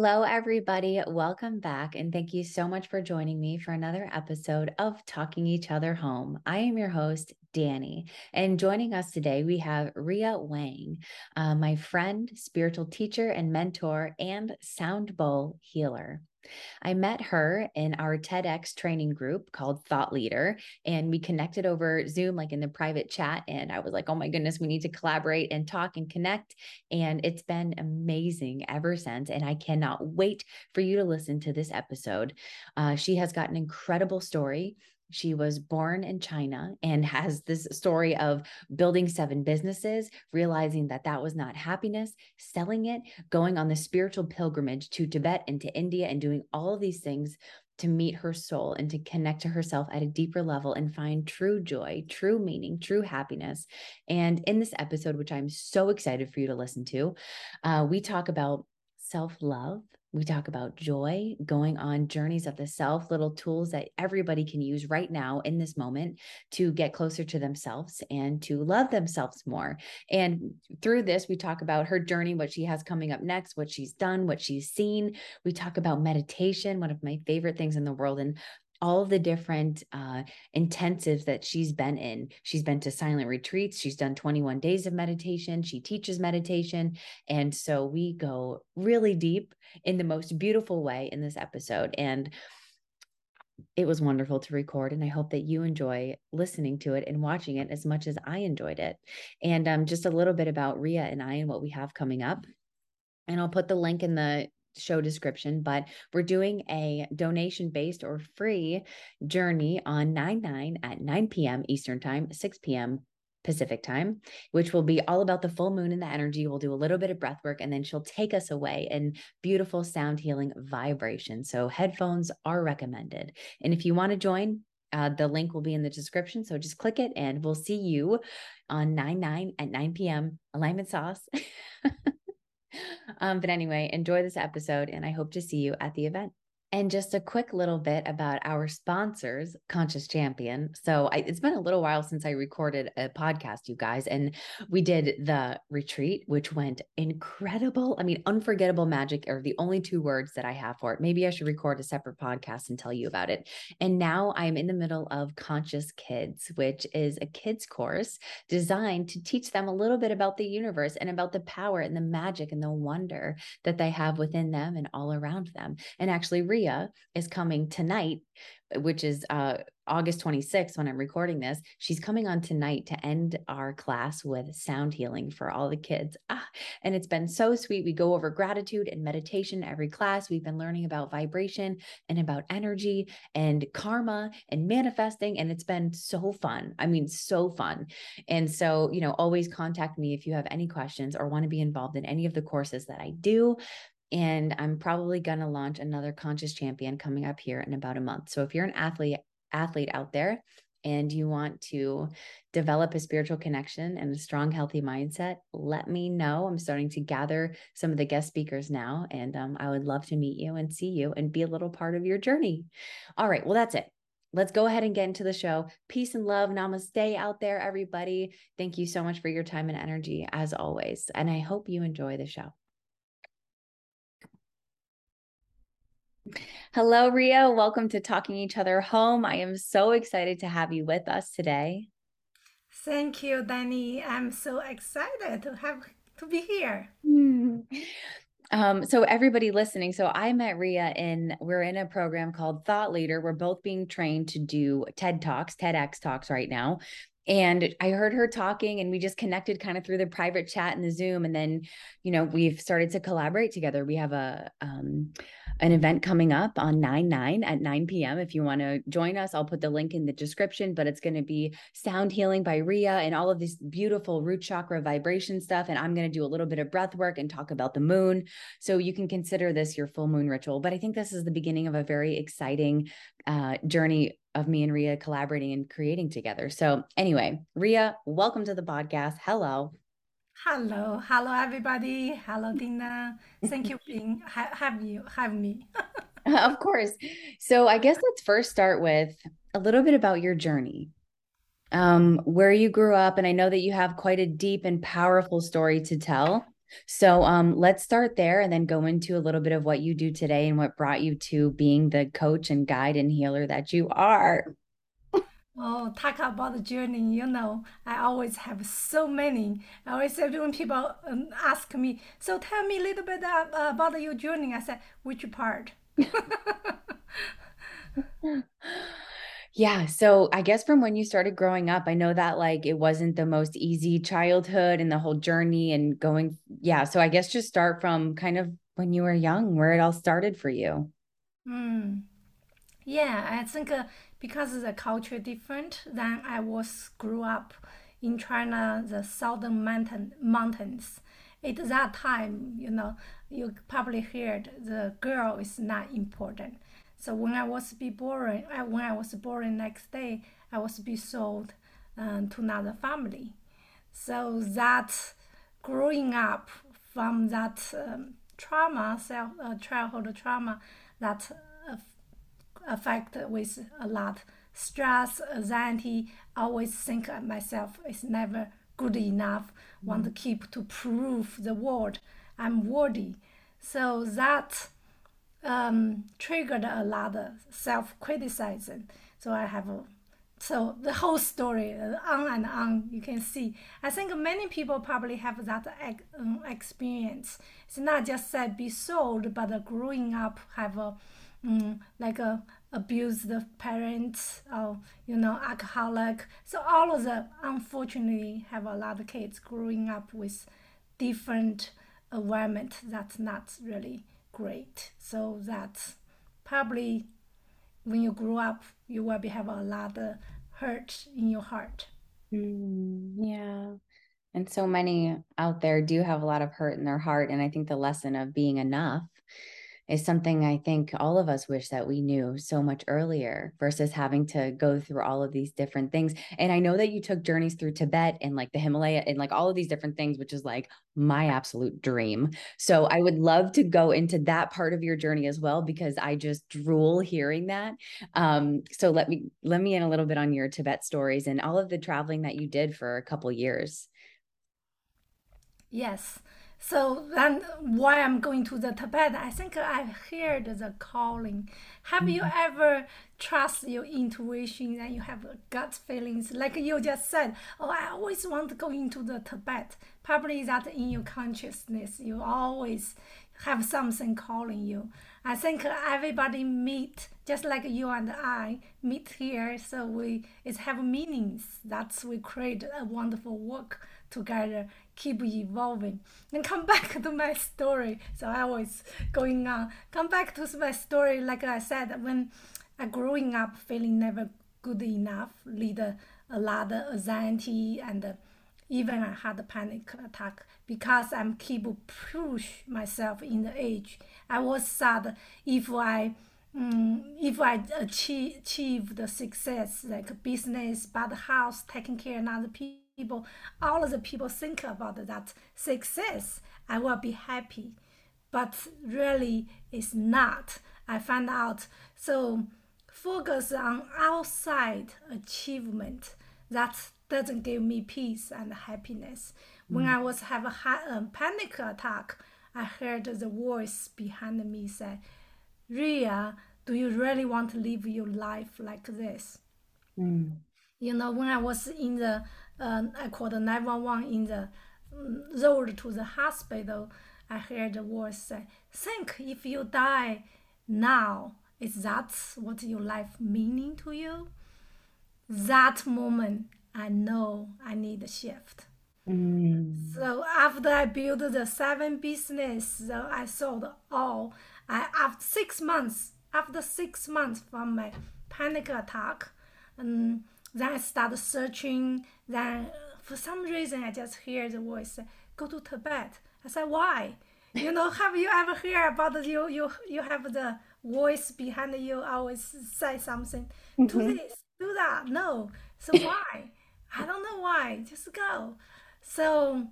Hello, everybody. Welcome back. And thank you so much for joining me for another episode of Talking Each Other Home. I am your host, Danny. And joining us today, we have Ria Wang, uh, my friend, spiritual teacher, and mentor, and sound bowl healer. I met her in our TEDx training group called Thought Leader, and we connected over Zoom, like in the private chat. And I was like, oh my goodness, we need to collaborate and talk and connect. And it's been amazing ever since. And I cannot wait for you to listen to this episode. Uh, she has got an incredible story she was born in China and has this story of building seven businesses, realizing that that was not happiness, selling it, going on the spiritual pilgrimage to Tibet and to India, and doing all of these things to meet her soul and to connect to herself at a deeper level and find true joy, true meaning, true happiness. And in this episode, which I'm so excited for you to listen to, uh, we talk about self love we talk about joy, going on journeys of the self, little tools that everybody can use right now in this moment to get closer to themselves and to love themselves more. And through this, we talk about her journey, what she has coming up next, what she's done, what she's seen. We talk about meditation, one of my favorite things in the world, and all the different uh, intensives that she's been in. She's been to silent retreats. She's done 21 days of meditation. She teaches meditation. And so we go really deep in the most beautiful way in this episode. And it was wonderful to record and i hope that you enjoy listening to it and watching it as much as i enjoyed it and um, just a little bit about ria and i and what we have coming up and i'll put the link in the show description, but we're doing a donation based or free journey on 9 9 at 9 p.m. Eastern Time, 6 p.m. Pacific time, which will be all about the full moon and the energy. We'll do a little bit of breath work and then she'll take us away in beautiful sound healing vibration. So, headphones are recommended. And if you want to join, uh, the link will be in the description. So just click it and we'll see you on 9 9 at 9 p.m. Alignment Sauce. um, but anyway, enjoy this episode, and I hope to see you at the event. And just a quick little bit about our sponsors, Conscious Champion. So I, it's been a little while since I recorded a podcast, you guys, and we did the retreat, which went incredible. I mean, unforgettable magic are the only two words that I have for it. Maybe I should record a separate podcast and tell you about it. And now I'm in the middle of Conscious Kids, which is a kids course designed to teach them a little bit about the universe and about the power and the magic and the wonder that they have within them and all around them. And actually, Is coming tonight, which is uh, August 26th when I'm recording this. She's coming on tonight to end our class with sound healing for all the kids. Ah, and it's been so sweet. We go over gratitude and meditation every class. We've been learning about vibration and about energy and karma and manifesting. And it's been so fun. I mean, so fun. And so, you know, always contact me if you have any questions or want to be involved in any of the courses that I do and I'm probably going to launch another conscious champion coming up here in about a month. So if you're an athlete athlete out there and you want to develop a spiritual connection and a strong healthy mindset, let me know. I'm starting to gather some of the guest speakers now and um, I would love to meet you and see you and be a little part of your journey. All right, well that's it. Let's go ahead and get into the show. Peace and love. Namaste out there, everybody. Thank you so much for your time and energy, as always. And I hope you enjoy the show. Hello, Ria. Welcome to Talking Each Other Home. I am so excited to have you with us today. Thank you, Danny. I'm so excited to have to be here. Um, so everybody listening, so I met Ria in we're in a program called Thought Leader. We're both being trained to do TED Talks, TEDx Talks right now. And I heard her talking and we just connected kind of through the private chat and the Zoom. And then, you know, we've started to collaborate together. We have a um an event coming up on 9 9 at 9 p.m. If you want to join us, I'll put the link in the description, but it's going to be sound healing by Ria and all of this beautiful root chakra vibration stuff. And I'm going to do a little bit of breath work and talk about the moon. So you can consider this your full moon ritual. But I think this is the beginning of a very exciting uh, journey of me and Ria collaborating and creating together. So, anyway, Ria, welcome to the podcast. Hello. Hello, hello everybody. Hello Dina. Thank you for being ha- have you have me. of course. So I guess let's first start with a little bit about your journey. Um, where you grew up, and I know that you have quite a deep and powerful story to tell. So um, let's start there and then go into a little bit of what you do today and what brought you to being the coach and guide and healer that you are. Oh, talk about the journey. You know, I always have so many. I always say when people um, ask me, so tell me a little bit uh, about your journey. I said, which part? Yeah. So I guess from when you started growing up, I know that like it wasn't the most easy childhood and the whole journey and going. Yeah. So I guess just start from kind of when you were young, where it all started for you. Mm. Yeah, I think uh, because the culture different than I was grew up in China, the southern mountain mountains. At that time, you know, you probably heard the girl is not important. So when I was be born, uh, when I was born next day, I was be sold um, to another family. So that growing up from that um, trauma, self uh, childhood trauma, that affect with a lot stress, anxiety. Always think myself is never good enough. Mm. Want to keep to prove the world I'm worthy. So that um, triggered a lot of self criticism. So I have a, so the whole story uh, on and on you can see. I think many people probably have that um, experience. It's not just that be sold, but growing up have a um, like a abuse the parents or you know alcoholic. So all of the unfortunately have a lot of kids growing up with different environment that's not really great. So that's probably when you grow up, you will be have a lot of hurt in your heart. Mm, yeah. And so many out there do have a lot of hurt in their heart. And I think the lesson of being enough is something I think all of us wish that we knew so much earlier versus having to go through all of these different things. And I know that you took journeys through Tibet and like the Himalaya and like all of these different things, which is like my absolute dream. So I would love to go into that part of your journey as well because I just drool hearing that. Um, so let me let me in a little bit on your Tibet stories and all of the traveling that you did for a couple years. Yes. So then, why I'm going to the Tibet, I think I heard the calling. Have mm-hmm. you ever trust your intuition and you have gut feelings? Like you just said, oh, I always want to go into the Tibet. Probably that in your consciousness, you always have something calling you. I think everybody meet just like you and I meet here, so we it have meanings. That's we create a wonderful work together keep evolving. And come back to my story. So I was going on. Come back to my story. Like I said, when I growing up feeling never good enough, lead a, a lot of anxiety and even I had a panic attack because I'm keep push myself in the age. I was sad if I um, if I achieve, achieve the success like business, buy the house, taking care of other people people, all of the people think about that success, I will be happy. But really, it's not. I find out. So focus on outside achievement that doesn't give me peace and happiness. Mm. When I was have a, a panic attack, I heard the voice behind me say, "Ria, do you really want to live your life like this?" Mm. You know, when I was in the uh, I called 911 in the um, road to the hospital. I heard the voice say, Think if you die now, is that what your life meaning to you? That moment, I know I need a shift. Mm. So after I built the seven business, so I sold all. I after six months, after six months from my panic attack, um, then I started searching. Then for some reason, I just hear the voice, "Go to Tibet." I said, "Why?" You know, have you ever heard about the, you you you have the voice behind you always say something, mm-hmm. do this, do that. No, so why? I don't know why. Just go. So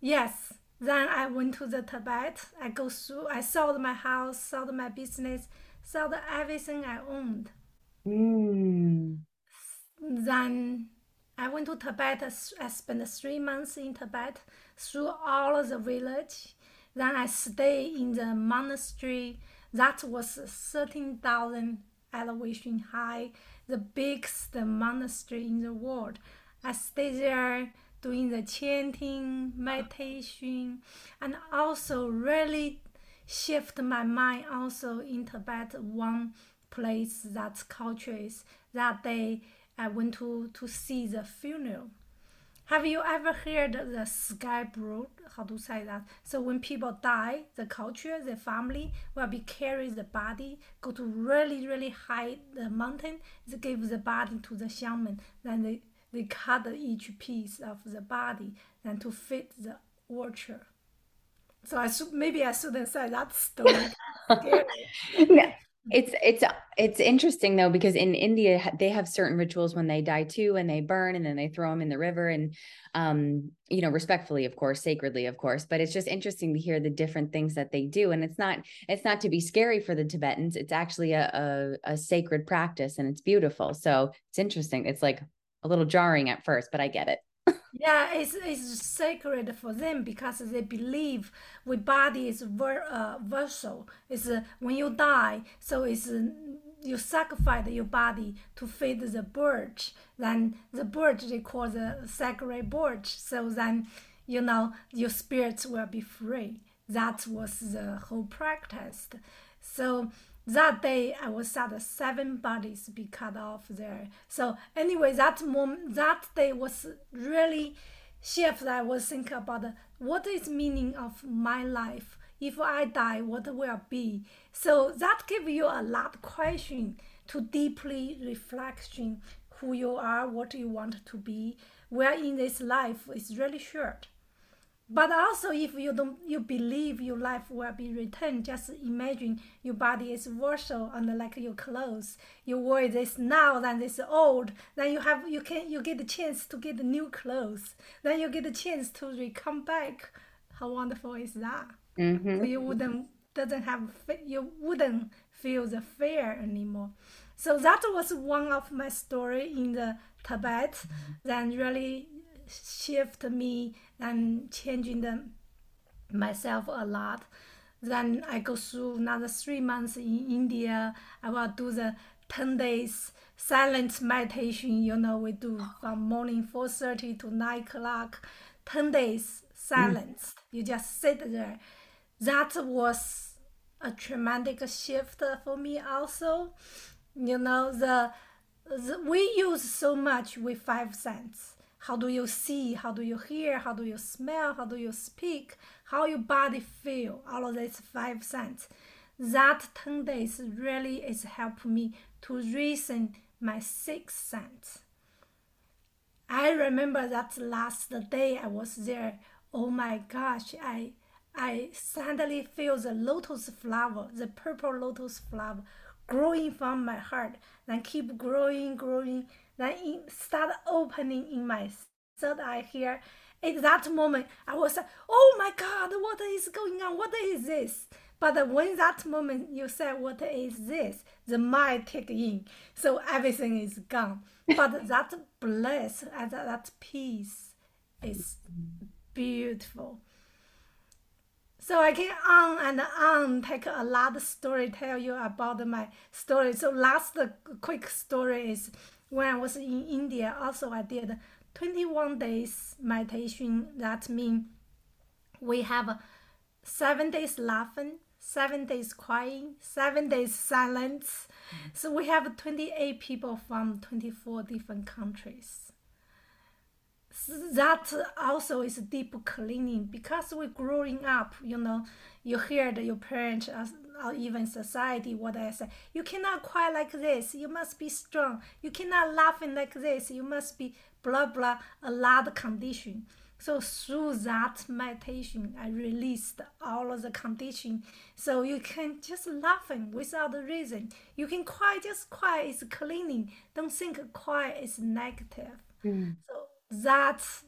yes, then I went to the Tibet. I go through. I sold my house, sold my business, sold everything I owned. Mm then I went to Tibet. I spent three months in Tibet through all the village. Then I stayed in the monastery that was 13,000 elevation high, the biggest monastery in the world. I stayed there doing the chanting, meditation, and also really shift my mind also in Tibet. One place that culture is that day I went to to see the funeral. Have you ever heard the sky brood? How to say that? So when people die, the culture, the family will be carry the body, go to really, really high the mountain, they give the body to the shaman, then they, they cut each piece of the body and to fit the orchard. So I should, maybe I shouldn't say that story. It's it's it's interesting though because in India they have certain rituals when they die too and they burn and then they throw them in the river and um you know respectfully of course sacredly of course but it's just interesting to hear the different things that they do and it's not it's not to be scary for the Tibetans it's actually a a, a sacred practice and it's beautiful so it's interesting it's like a little jarring at first but I get it yeah, it's, it's sacred for them because they believe we body is ver, uh, vessel. It's uh, when you die, so it's uh, you sacrifice your body to feed the bird. Then the bird they call the sacred bird. So then you know your spirits will be free. That was the whole practice. So that day I was sad seven bodies be cut off there. So anyway, that moment, that day was really shift. I was thinking about what is meaning of my life. If I die, what will be? So that give you a lot question to deeply reflection who you are, what you want to be. Where in this life is really short. But also, if you don't, you believe your life will be returned. Just imagine your body is virtual and like your clothes. You wear this now, then this old. Then you have, you can, you get the chance to get the new clothes. Then you get the chance to come back. How wonderful is that? Mm-hmm. So you wouldn't doesn't have you wouldn't feel the fear anymore. So that was one of my story in the Tibet. Mm-hmm. Then really shift me and changing them myself a lot. Then I go through another three months in India. I will do the 10 days silent meditation. You know, we do from morning 4.30 to 9 o'clock, 10 days silence. Mm. You just sit there. That was a tremendous shift for me also. You know, the, the we use so much with five senses how do you see? How do you hear? How do you smell? How do you speak? How your body feel? All of these five senses. That 10 days really is helping me to reason my sixth sense. I remember that last day I was there. Oh my gosh, I I suddenly feel the lotus flower, the purple lotus flower, growing from my heart, then keep growing, growing, then it start opening in my third eye here. At that moment, I was like, oh my God, what is going on? What is this? But when that moment you said, what is this? The mind take in. So everything is gone. But that bliss and that peace is beautiful. So I can on and on take a lot of story tell you about my story. So last quick story is when I was in India, also I did 21 days meditation. That means we have seven days laughing, seven days crying, seven days silence. Mm-hmm. So we have 28 people from 24 different countries. That also is deep cleaning because we're growing up, you know, you hear that your parents or even society what I say. You cannot cry like this. You must be strong. You cannot laughing like this. You must be blah blah a lot of condition. So through that meditation, I released all of the condition. So you can just laughing without a reason. You can cry, just cry. It's cleaning. Don't think cry is negative. Mm. So that's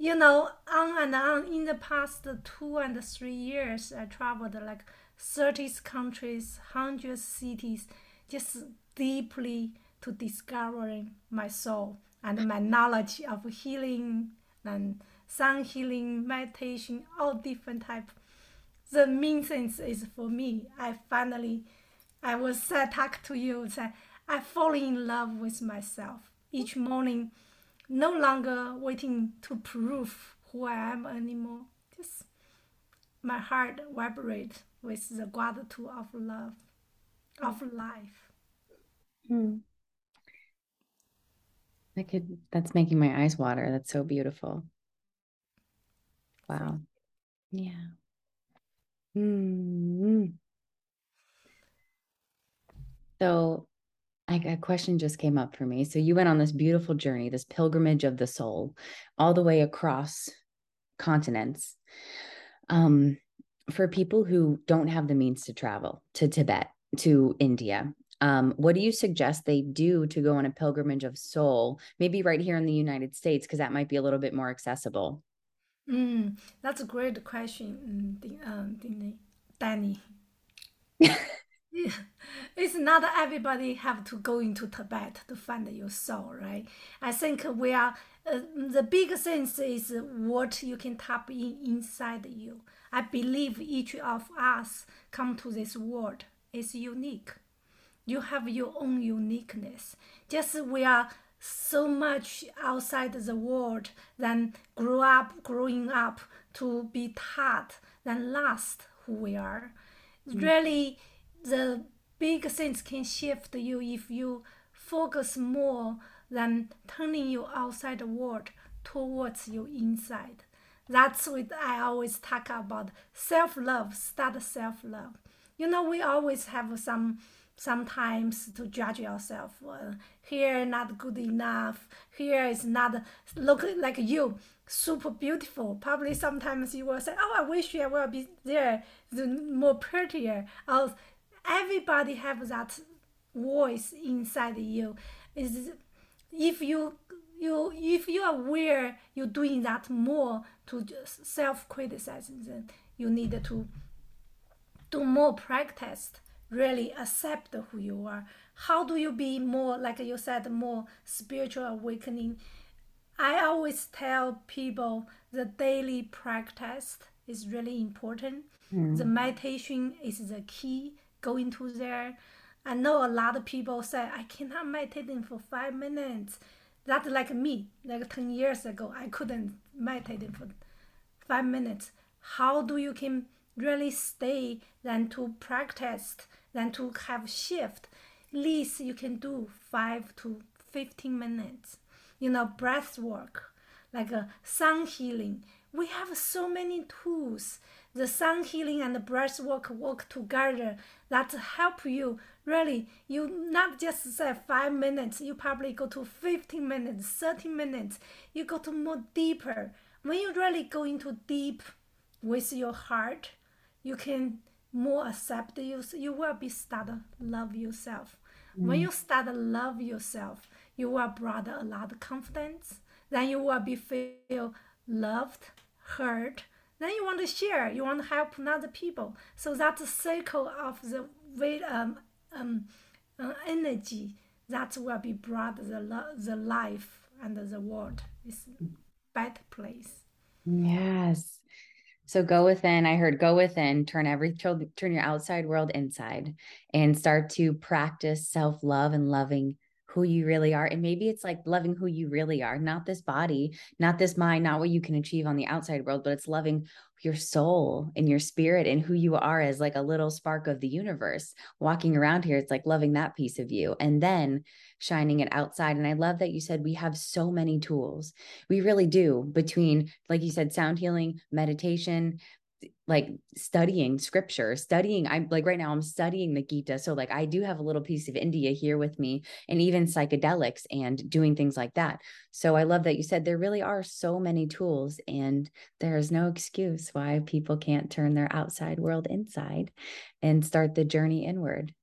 you know, on and on in the past two and three years, I traveled like 30 countries, 100 cities, just deeply to discovering my soul. and my mm-hmm. knowledge of healing and sound healing, meditation, all different type. The main thing is for me. I finally, I was said talk to you. Say I fall in love with myself each morning. No longer waiting to prove who I am anymore. Just my heart vibrate with the gratitude of love, of life. Mm. I could, that's making my eyes water. That's so beautiful. Wow. Yeah. Mm. So, I, a question just came up for me. So, you went on this beautiful journey, this pilgrimage of the soul, all the way across continents. Um, for people who don't have the means to travel to Tibet, to India, um, what do you suggest they do to go on a pilgrimage of soul, maybe right here in the United States, because that might be a little bit more accessible? Mm, that's a great question, um, Danny. it's not everybody have to go into Tibet to find your soul, right? I think we are uh, the big sense is what you can tap in inside you. I believe each of us come to this world is unique. You have your own uniqueness. Just we are so much outside the world than grow up, growing up to be taught, than lost who we are. Mm. Really, the big things can shift you if you focus more than turning your outside world towards your inside. That's what I always talk about. Self love, start self love. You know, we always have some sometimes to judge yourself. Uh, here not good enough. Here is not look like you, super beautiful. Probably sometimes you will say, "Oh, I wish I will be there, more prettier." Everybody have that voice inside you. Is if you you if you are aware you're doing that more to self criticize, then you need to do more practice really accept who you are how do you be more like you said more spiritual awakening i always tell people the daily practice is really important mm. the meditation is the key going to there i know a lot of people say i cannot meditate for five minutes that's like me like 10 years ago i couldn't meditate for five minutes how do you can really stay than to practice than to have shift. Least you can do five to 15 minutes. You know, breath work, like uh, a sound healing. We have so many tools. The sound healing and the breath work work together that help you really. You not just say five minutes, you probably go to 15 minutes, 30 minutes. You go to more deeper. When you really go into deep with your heart, you can more accept you, you will be start love yourself. Mm. When you start love yourself, you will brought a lot of confidence. Then you will be feel loved, heard. Then you want to share. You want to help other people. So that's a cycle of the um, um, uh, energy that will be brought the the life and the world is better place. Yes. So go within. I heard go within, turn every turn your outside world inside and start to practice self-love and loving who you really are. And maybe it's like loving who you really are, not this body, not this mind, not what you can achieve on the outside world, but it's loving your soul and your spirit and who you are as like a little spark of the universe walking around here. It's like loving that piece of you. And then shining it outside. And I love that you said we have so many tools. We really do between, like you said, sound healing, meditation, like studying scripture, studying. I'm like right now, I'm studying the Gita. So, like, I do have a little piece of India here with me, and even psychedelics and doing things like that. So, I love that you said there really are so many tools, and there is no excuse why people can't turn their outside world inside and start the journey inward.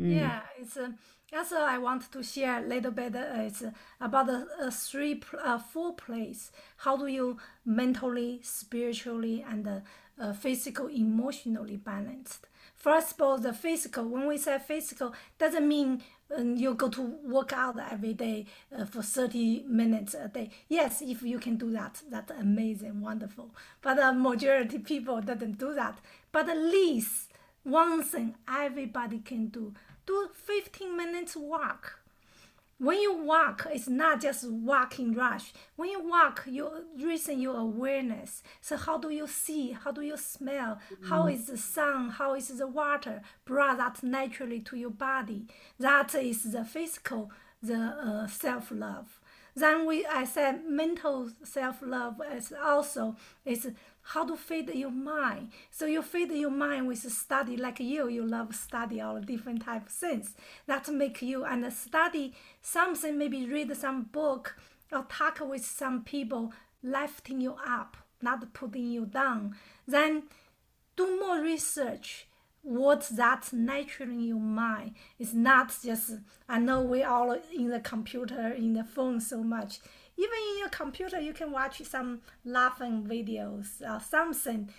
Mm. Yeah, it's a also, I want to share a little bit. Uh, it's about the uh, three, uh, four place. How do you mentally, spiritually, and uh, physical, emotionally balanced? First of all, the physical. When we say physical, doesn't mean um, you go to work out every day uh, for 30 minutes a day. Yes, if you can do that, that's amazing, wonderful. But the majority people doesn't do that. But at least one thing everybody can do, do 15 minutes walk when you walk, it's not just walking rush. When you walk, you raising your awareness. So how do you see? How do you smell? How is the sun? How is the water? Brought that naturally to your body. That is the physical, the uh, self love. Then we, I said, mental self love is also is how to feed your mind. So you feed your mind with study like you, you love study all different type of things. That make you and study something, maybe read some book or talk with some people, lifting you up, not putting you down. Then do more research. What's that nurturing your mind? It's not just I know we all in the computer, in the phone so much even in your computer, you can watch some laughing videos or something.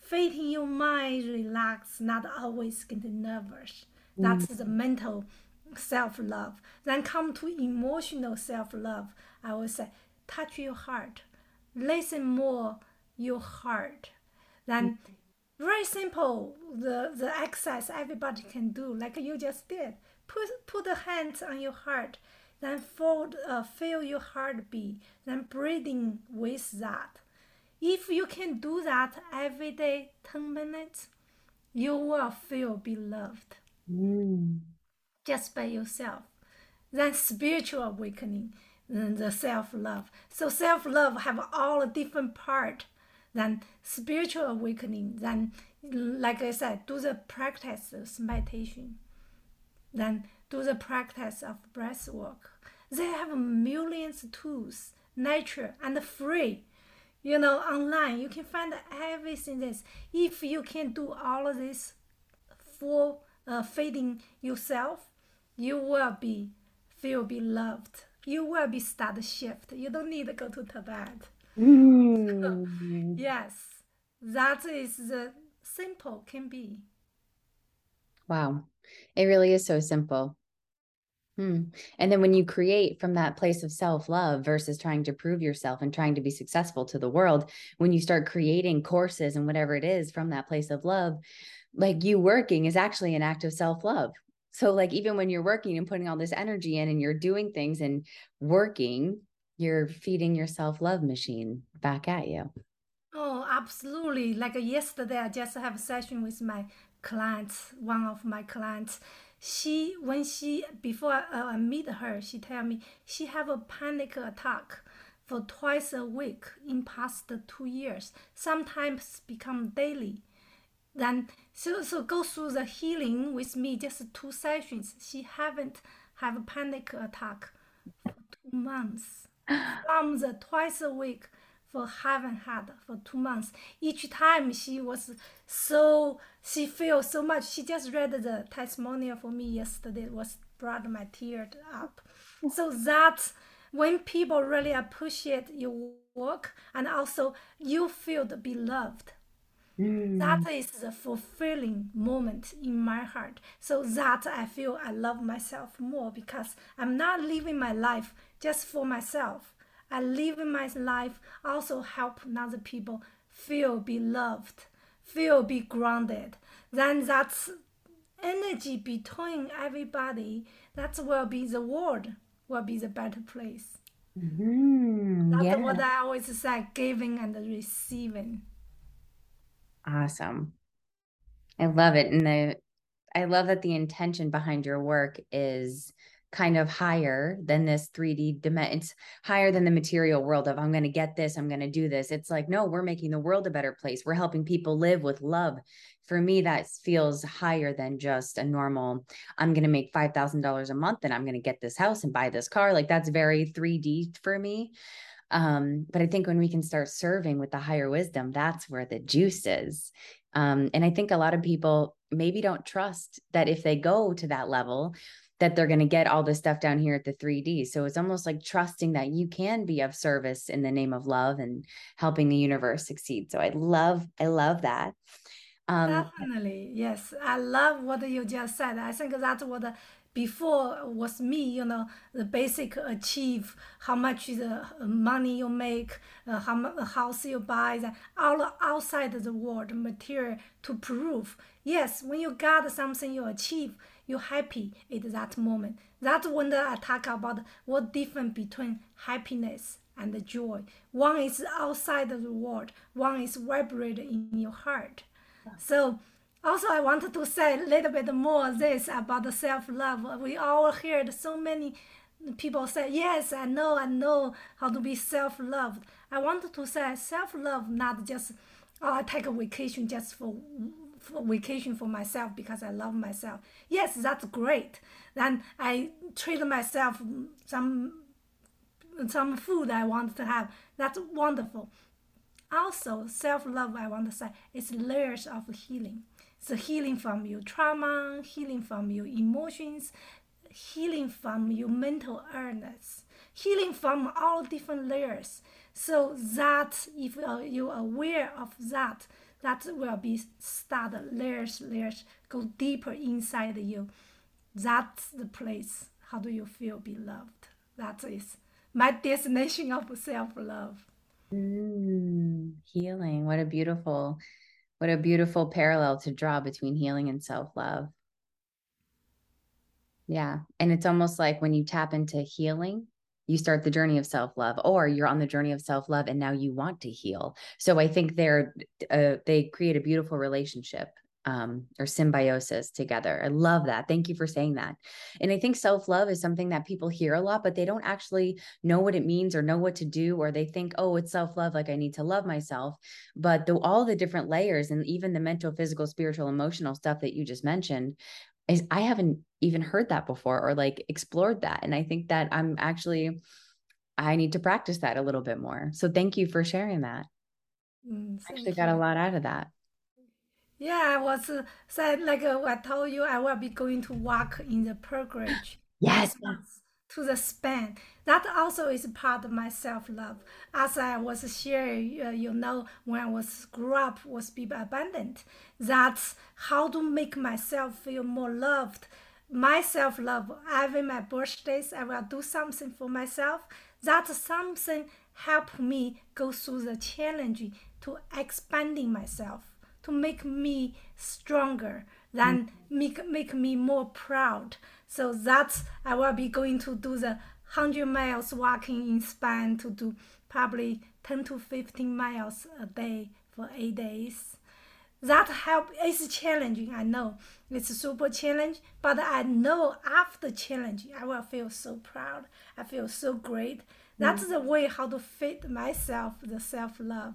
Feeding your mind relax, not always get nervous. That's mm. the mental self love. Then come to emotional self love. I would say, touch your heart, listen more your heart. Then mm. Very simple, the the exercise everybody can do, like you just did. Put put the hands on your heart then fold, uh, feel your heartbeat, then breathing with that. If you can do that every day, 10 minutes, you will feel beloved mm. just by yourself. Then spiritual awakening, then the self-love. So self-love have all the different part. Then spiritual awakening, then like I said, do the practice of meditation. Then do the practice of breath work they have millions of tools, nature and free. You know, online you can find everything. This if you can do all of this for uh, feeding yourself, you will be feel beloved. You will be start shift. You don't need to go to Tibet. Mm. yes, that is the simple can be. Wow, it really is so simple. Hmm. And then when you create from that place of self love versus trying to prove yourself and trying to be successful to the world, when you start creating courses and whatever it is from that place of love, like you working is actually an act of self love. So, like, even when you're working and putting all this energy in and you're doing things and working, you're feeding your self love machine back at you. Oh, absolutely. Like yesterday, I just have a session with my clients, one of my clients she when she before uh, I meet her, she tell me she have a panic attack for twice a week in past two years. Sometimes become daily. Then so so go through the healing with me just two sessions. She haven't have a panic attack for two months. The twice a week for haven't had for two months. Each time she was so she feels so much. She just read the testimonial for me yesterday. It was brought my tears up. So that when people really appreciate your work and also you feel beloved. Mm. That is the fulfilling moment in my heart. So that I feel I love myself more because I'm not living my life just for myself. I live my life also help other people feel beloved, feel be grounded. Then that's energy between everybody. That will be the world will be the better place. Mm-hmm. That's yeah. what I always say: giving and receiving. Awesome. I love it, and the I love that the intention behind your work is kind of higher than this 3D dimension. It's higher than the material world of I'm going to get this, I'm going to do this. It's like, no, we're making the world a better place. We're helping people live with love. For me, that feels higher than just a normal, I'm going to make $5,000 a month and I'm going to get this house and buy this car. Like that's very 3D for me. Um, but I think when we can start serving with the higher wisdom, that's where the juice is. Um, and I think a lot of people maybe don't trust that if they go to that level, that they're going to get all this stuff down here at the 3D. So it's almost like trusting that you can be of service in the name of love and helping the universe succeed. So I love, I love that. Um, Definitely, yes. I love what you just said. I think that's what uh, before was me, you know, the basic achieve, how much the uh, money you make, uh, how much house you buy, that all outside the world material to prove. Yes, when you got something you achieve, you're happy at that moment. That's when I talk about what difference between happiness and joy. One is outside the world, one is vibrating in your heart. So also I wanted to say a little bit more this about the self-love. We all heard so many people say, yes, I know, I know how to be self-loved. I wanted to say self-love, not just, oh, I take a vacation just for vacation for myself because I love myself. Yes, that's great. Then I treat myself some some food I want to have. That's wonderful. Also, self love, I want to say, is layers of healing. So, healing from your trauma, healing from your emotions, healing from your mental illness, healing from all different layers. So, that if uh, you're aware of that, that will be started layers, layers, go deeper inside you. That's the place. How do you feel beloved? That is my destination of self love. Mm, healing. What a beautiful, what a beautiful parallel to draw between healing and self-love. Yeah. And it's almost like when you tap into healing, you start the journey of self-love or you're on the journey of self-love and now you want to heal. So I think they're uh, they create a beautiful relationship um, or symbiosis together. I love that. Thank you for saying that. And I think self love is something that people hear a lot, but they don't actually know what it means or know what to do, or they think, oh, it's self love, like I need to love myself. But the, all the different layers and even the mental, physical, spiritual, emotional stuff that you just mentioned is I haven't even heard that before or like explored that. And I think that I'm actually, I need to practice that a little bit more. So thank you for sharing that. Mm, I actually got a lot out of that. Yeah, I was uh, said like uh, I told you, I will be going to walk in the pilgrimage. yes. To the Spain. That also is part of my self love. As I was sharing, uh, you know, when I was grew up, was be abandoned. That's how to make myself feel more loved. My self love. Every my birthdays, I will do something for myself. That something help me go through the challenge to expanding myself to make me stronger than mm. make, make me more proud. So that's I will be going to do the 100 miles walking in Spain to do probably 10 to 15 miles a day for eight days. That help is challenging, I know. It's super challenge, but I know after challenge, I will feel so proud. I feel so great. That's mm. the way how to fit myself, the self-love.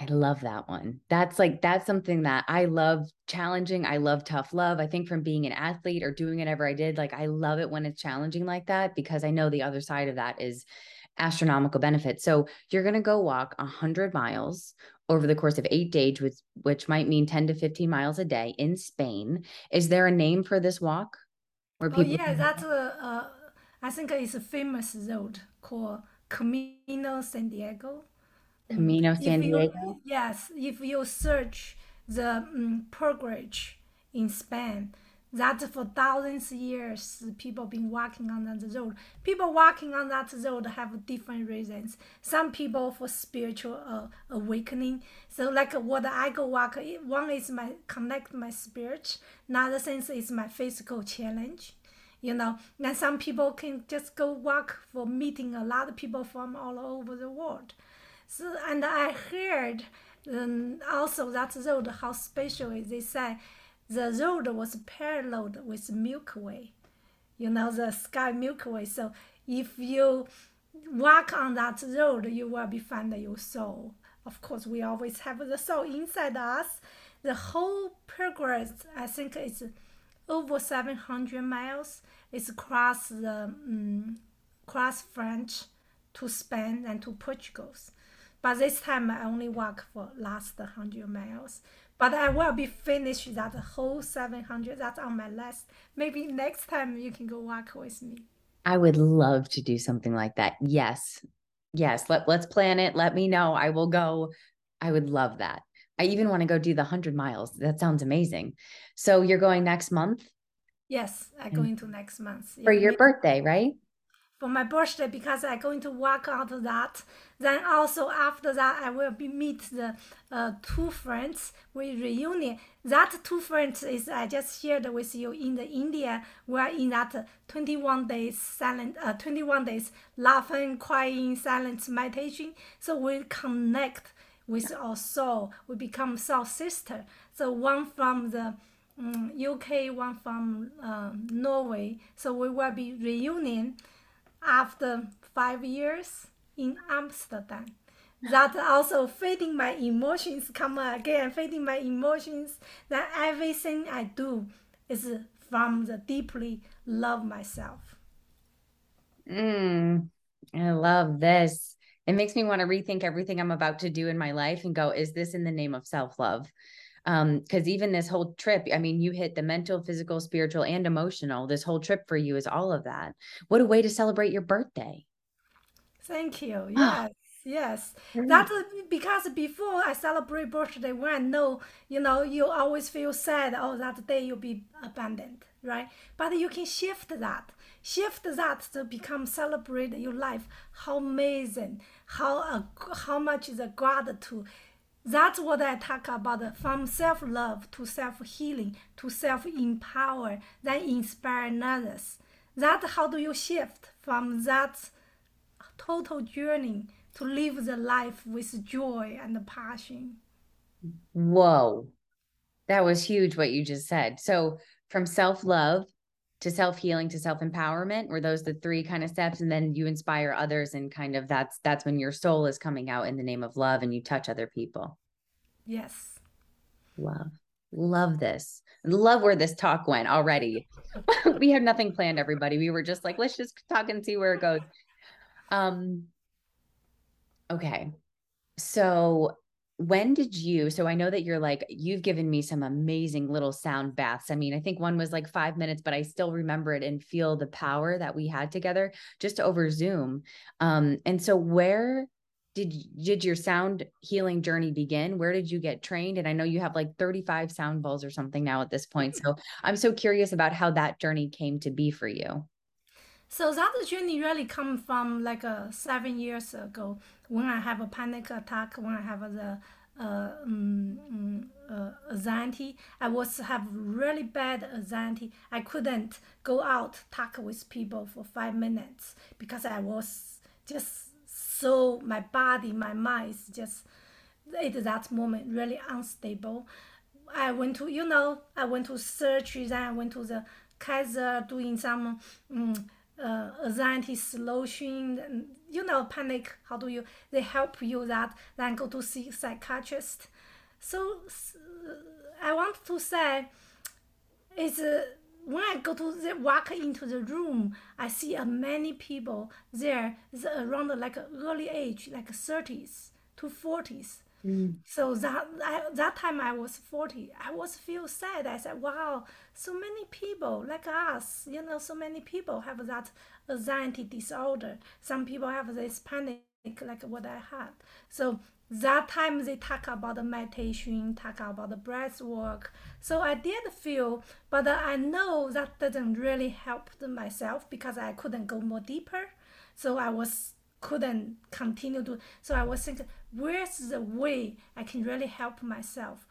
I love that one. That's like, that's something that I love challenging. I love tough love. I think from being an athlete or doing whatever I did, like, I love it when it's challenging like that because I know the other side of that is astronomical benefit. So you're going to go walk 100 miles over the course of eight days, which, which might mean 10 to 15 miles a day in Spain. Is there a name for this walk? Where oh, people oh, yeah, that's a, a, I think it's a famous road called Camino San Diego. Camino San you, Diego? Yes, if you search the um, in Spain, that for thousands of years people been walking on that road. People walking on that road have different reasons. Some people for spiritual uh, awakening. So like what I go walk, one is my connect my spirit. Another sense is my physical challenge you know and some people can just go walk for meeting a lot of people from all over the world so, and I heard um, also that road, how special is they say the road was paralleled with Milky Way, you know, the sky Milky Way. So if you walk on that road, you will be find your soul. Of course, we always have the soul inside us. The whole progress, I think, is over 700 miles. It's across the um, cross French to Spain and to Portugal. But this time I only walk for last 100 miles. But I will be finished that whole 700. That's on my list. Maybe next time you can go walk with me. I would love to do something like that. Yes. Yes. Let, let's plan it. Let me know. I will go. I would love that. I even want to go do the 100 miles. That sounds amazing. So you're going next month? Yes, I go into next month. For your birthday, right? For my birthday, because I'm going to work out that. Then also after that, I will be meet the uh, two friends. We reunion. That two friends is I just shared with you in the India. We are in that 21 days silent, uh, 21 days laughing, crying, silent meditation. So we connect with our soul. We become soul sister. So one from the um, mm, UK, one from uh, Norway. So we will be reunion after five years in Amsterdam. That also feeding my emotions come again, feeding my emotions. That everything I do is from the deeply love myself. Mm, I love this it makes me want to rethink everything I'm about to do in my life and go, is this in the name of self love? Um, because even this whole trip, I mean, you hit the mental, physical, spiritual, and emotional. This whole trip for you is all of that. What a way to celebrate your birthday. Thank you. Yes. Yes, that's because before I celebrate birthday, when I know, you know, you always feel sad. Oh, that day you'll be abandoned, right? But you can shift that, shift that to become celebrate your life. How amazing! How uh, how much is a gratitude. That's what I talk about from self love to self healing to self empower, then inspire others. That how do you shift from that total journey to live the life with joy and passion. Whoa. That was huge what you just said. So from self-love to self-healing to self-empowerment were those the three kind of steps and then you inspire others and kind of that's that's when your soul is coming out in the name of love and you touch other people. Yes. Love. Love this. Love where this talk went already. we had nothing planned everybody. We were just like let's just talk and see where it goes. Um Okay. So when did you so i know that you're like you've given me some amazing little sound baths. I mean i think one was like five minutes but i still remember it and feel the power that we had together just over zoom. Um and so where did did your sound healing journey begin? Where did you get trained? And i know you have like 35 sound bowls or something now at this point so i'm so curious about how that journey came to be for you so that journey really come from like uh, seven years ago when I have a panic attack, when I have the uh, um, uh, anxiety, I was have really bad anxiety. I couldn't go out talk with people for five minutes because I was just so my body, my mind is just at that moment really unstable. I went to you know I went to surgery, then I went to the Kaiser doing some. Um, uh, anxiety solution, you know, panic, how do you, they help you that, then go to see psychiatrist. So I want to say, is uh, when I go to the, walk into the room, I see uh, many people there around like early age, like 30s to 40s. Mm. So that I, that time I was 40. I was feel sad. I said, wow, so many people like us, you know, so many people have that anxiety disorder. Some people have this panic like what I had. So that time they talk about the meditation, talk about the breath work. So I did feel, but I know that didn't really help myself because I couldn't go more deeper. So I was couldn't continue to. So I was thinking, where's the way I can really help myself?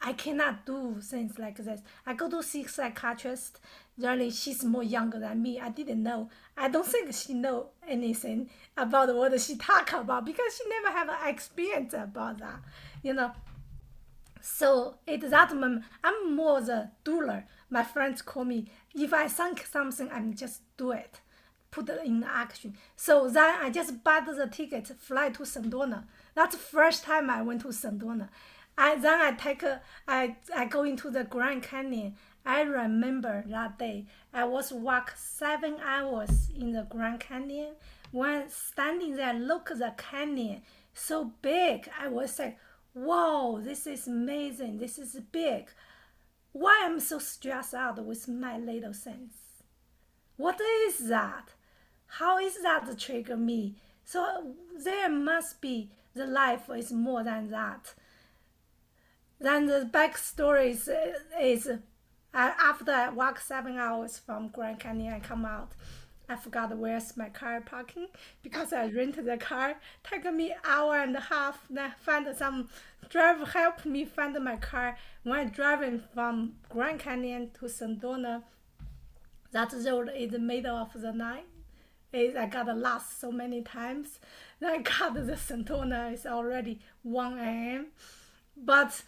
I cannot do things like this. I go to see psychiatrist. Really, she's more younger than me. I didn't know. I don't think she know anything about what she talk about because she never have an experience about that. You know. So at that moment, I'm more the doer. My friends call me. If I think something, I'm just do it put in action. So then I just bought the ticket, fly to Sedona. That's the first time I went to Sedona. I then I take a, I I go into the Grand Canyon. I remember that day I was walk seven hours in the Grand Canyon. When standing there, look at the canyon, so big. I was like, "Whoa, this is amazing! This is big. Why I'm so stressed out with my little sense? What is that? How is that to trigger me? So there must be the life is more than that. then the backstory is, is uh, after I walk seven hours from Grand Canyon, and come out. I forgot where's my car parking because I rented the car. Take me hour and a half. Then find some driver help me find my car. When I'm driving from Grand Canyon to Sedona, that road is the middle of the night. It, I got lost so many times. Then I got the Sedona. It's already 1 a.m. But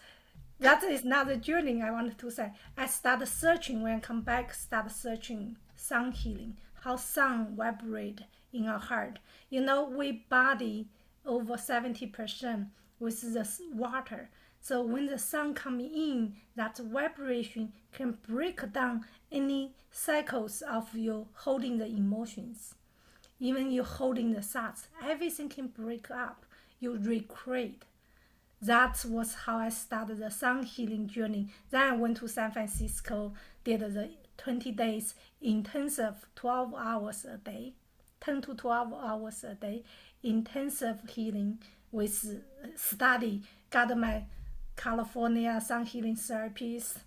that is not the journey I wanted to say. I started searching when I come back, start searching sound healing, how sound vibrate in our heart. You know, we body over 70% with the water. So when the sun coming in, that vibration can break down any cycles of you holding the emotions. Even you holding the thoughts, everything can break up. You recreate. That was how I started the sound healing journey. Then I went to San Francisco, did the 20 days intensive 12 hours a day, 10 to 12 hours a day, intensive healing with uh, study, got my California sound healing therapies.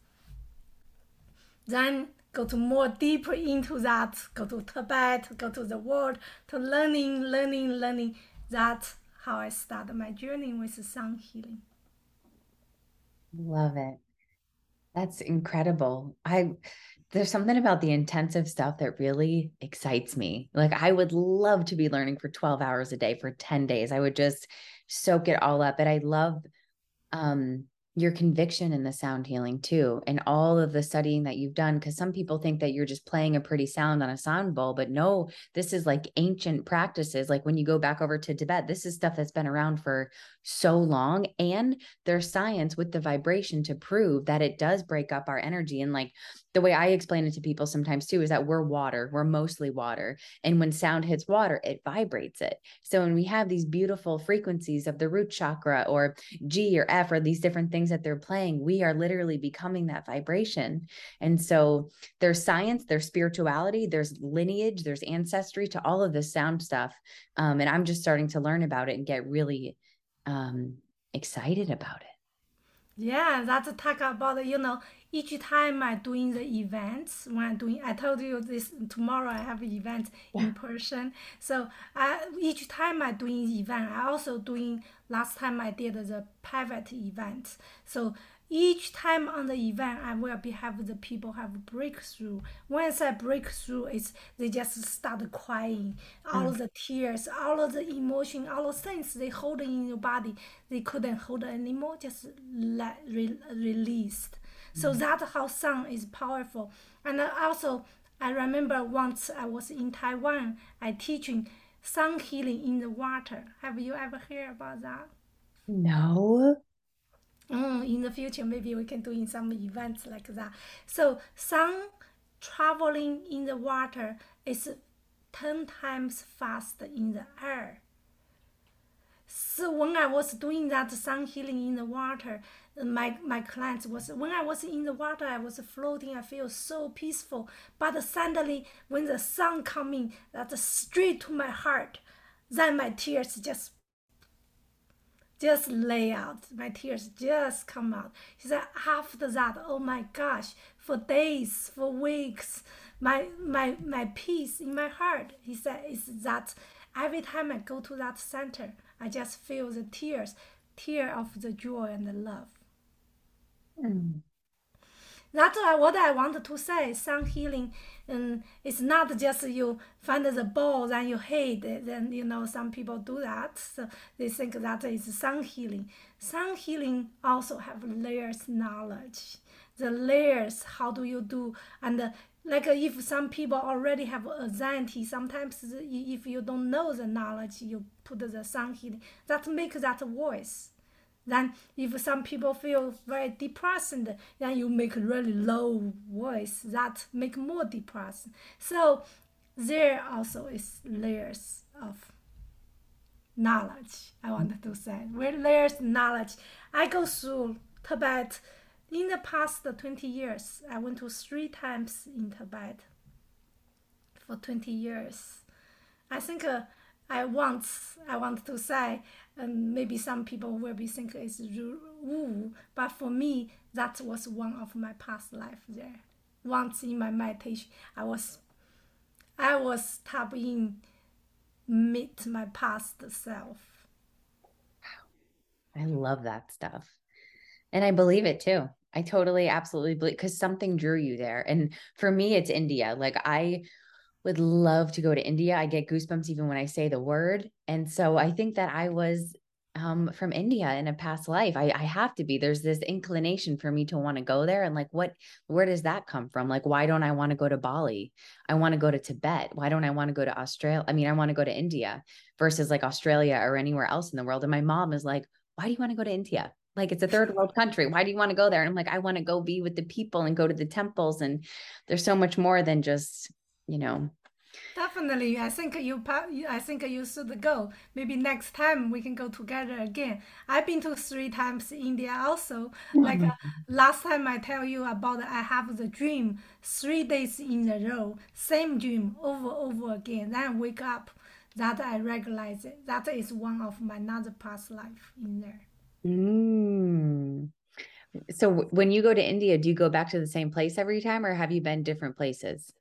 Then go to more deeper into that, go to Tibet, go to the world, to learning, learning, learning. That's how I started my journey with sound healing. Love it. That's incredible. I there's something about the intensive stuff that really excites me. Like I would love to be learning for 12 hours a day for 10 days. I would just soak it all up. And I love um your conviction in the sound healing too and all of the studying that you've done because some people think that you're just playing a pretty sound on a sound bowl but no this is like ancient practices like when you go back over to tibet this is stuff that's been around for so long and there's science with the vibration to prove that it does break up our energy and like the way I explain it to people sometimes too is that we're water, we're mostly water. And when sound hits water, it vibrates it. So when we have these beautiful frequencies of the root chakra or G or F or these different things that they're playing, we are literally becoming that vibration. And so there's science, there's spirituality, there's lineage, there's ancestry to all of this sound stuff. Um, and I'm just starting to learn about it and get really um, excited about it. Yeah, that's a talk about you know each time I doing the events when I'm doing I told you this tomorrow I have events yeah. in person. So I each time I doing the event I also doing last time I did the private event. So each time on the event I will be have the people have breakthrough. Once I breakthrough, it's they just start crying, all mm. the tears, all of the emotion, all the things they hold in your body, they couldn't hold anymore, just let re, released. So mm. that how sound is powerful. And also I remember once I was in Taiwan, I teaching sound healing in the water. Have you ever heard about that? No. Mm, in the future, maybe we can do in some events like that. So sun traveling in the water is 10 times faster in the air. So when I was doing that sun healing in the water, my my clients was when I was in the water, I was floating. I feel so peaceful. But suddenly, when the sun coming, that's straight to my heart, then my tears just just lay out. My tears just come out. He said, after that, oh my gosh, for days, for weeks, my my my peace in my heart. He said, is that every time I go to that center, I just feel the tears, tear of the joy and the love. Mm. That's what I wanted to say. Sound healing, um, it's not just you find the ball and you hate it. Then you know some people do that, so they think that is sound healing. Sound healing also have layers knowledge. The layers, how do you do? And uh, like if some people already have anxiety, sometimes if you don't know the knowledge, you put the sound healing. That makes that voice then if some people feel very depressed, then you make really low voice that make more depressed. So there also is layers of knowledge. I wanted to say where layers knowledge. I go through Tibet in the past 20 years. I went to three times in Tibet for 20 years. I think uh, I want I want to say, and maybe some people will be think it's woo, but for me, that was one of my past life there. Once in my meditation, I was I was tapping meet my past self. I love that stuff. And I believe it too. I totally absolutely believe because something drew you there. And for me, it's India. Like I would love to go to India. I get goosebumps even when I say the word. And so I think that I was um, from India in a past life. I, I have to be. There's this inclination for me to want to go there. And like, what, where does that come from? Like, why don't I want to go to Bali? I want to go to Tibet. Why don't I want to go to Australia? I mean, I want to go to India versus like Australia or anywhere else in the world. And my mom is like, why do you want to go to India? Like it's a third world country. Why do you want to go there? And I'm like, I want to go be with the people and go to the temples. And there's so much more than just, you know, Definitely, I think you. I think you should go. Maybe next time we can go together again. I've been to three times India also. Like uh, last time I tell you about I have the dream three days in a row, same dream over over again. Then wake up, that I recognize it. That is one of my another past life in there. Mm. So when you go to India, do you go back to the same place every time, or have you been different places?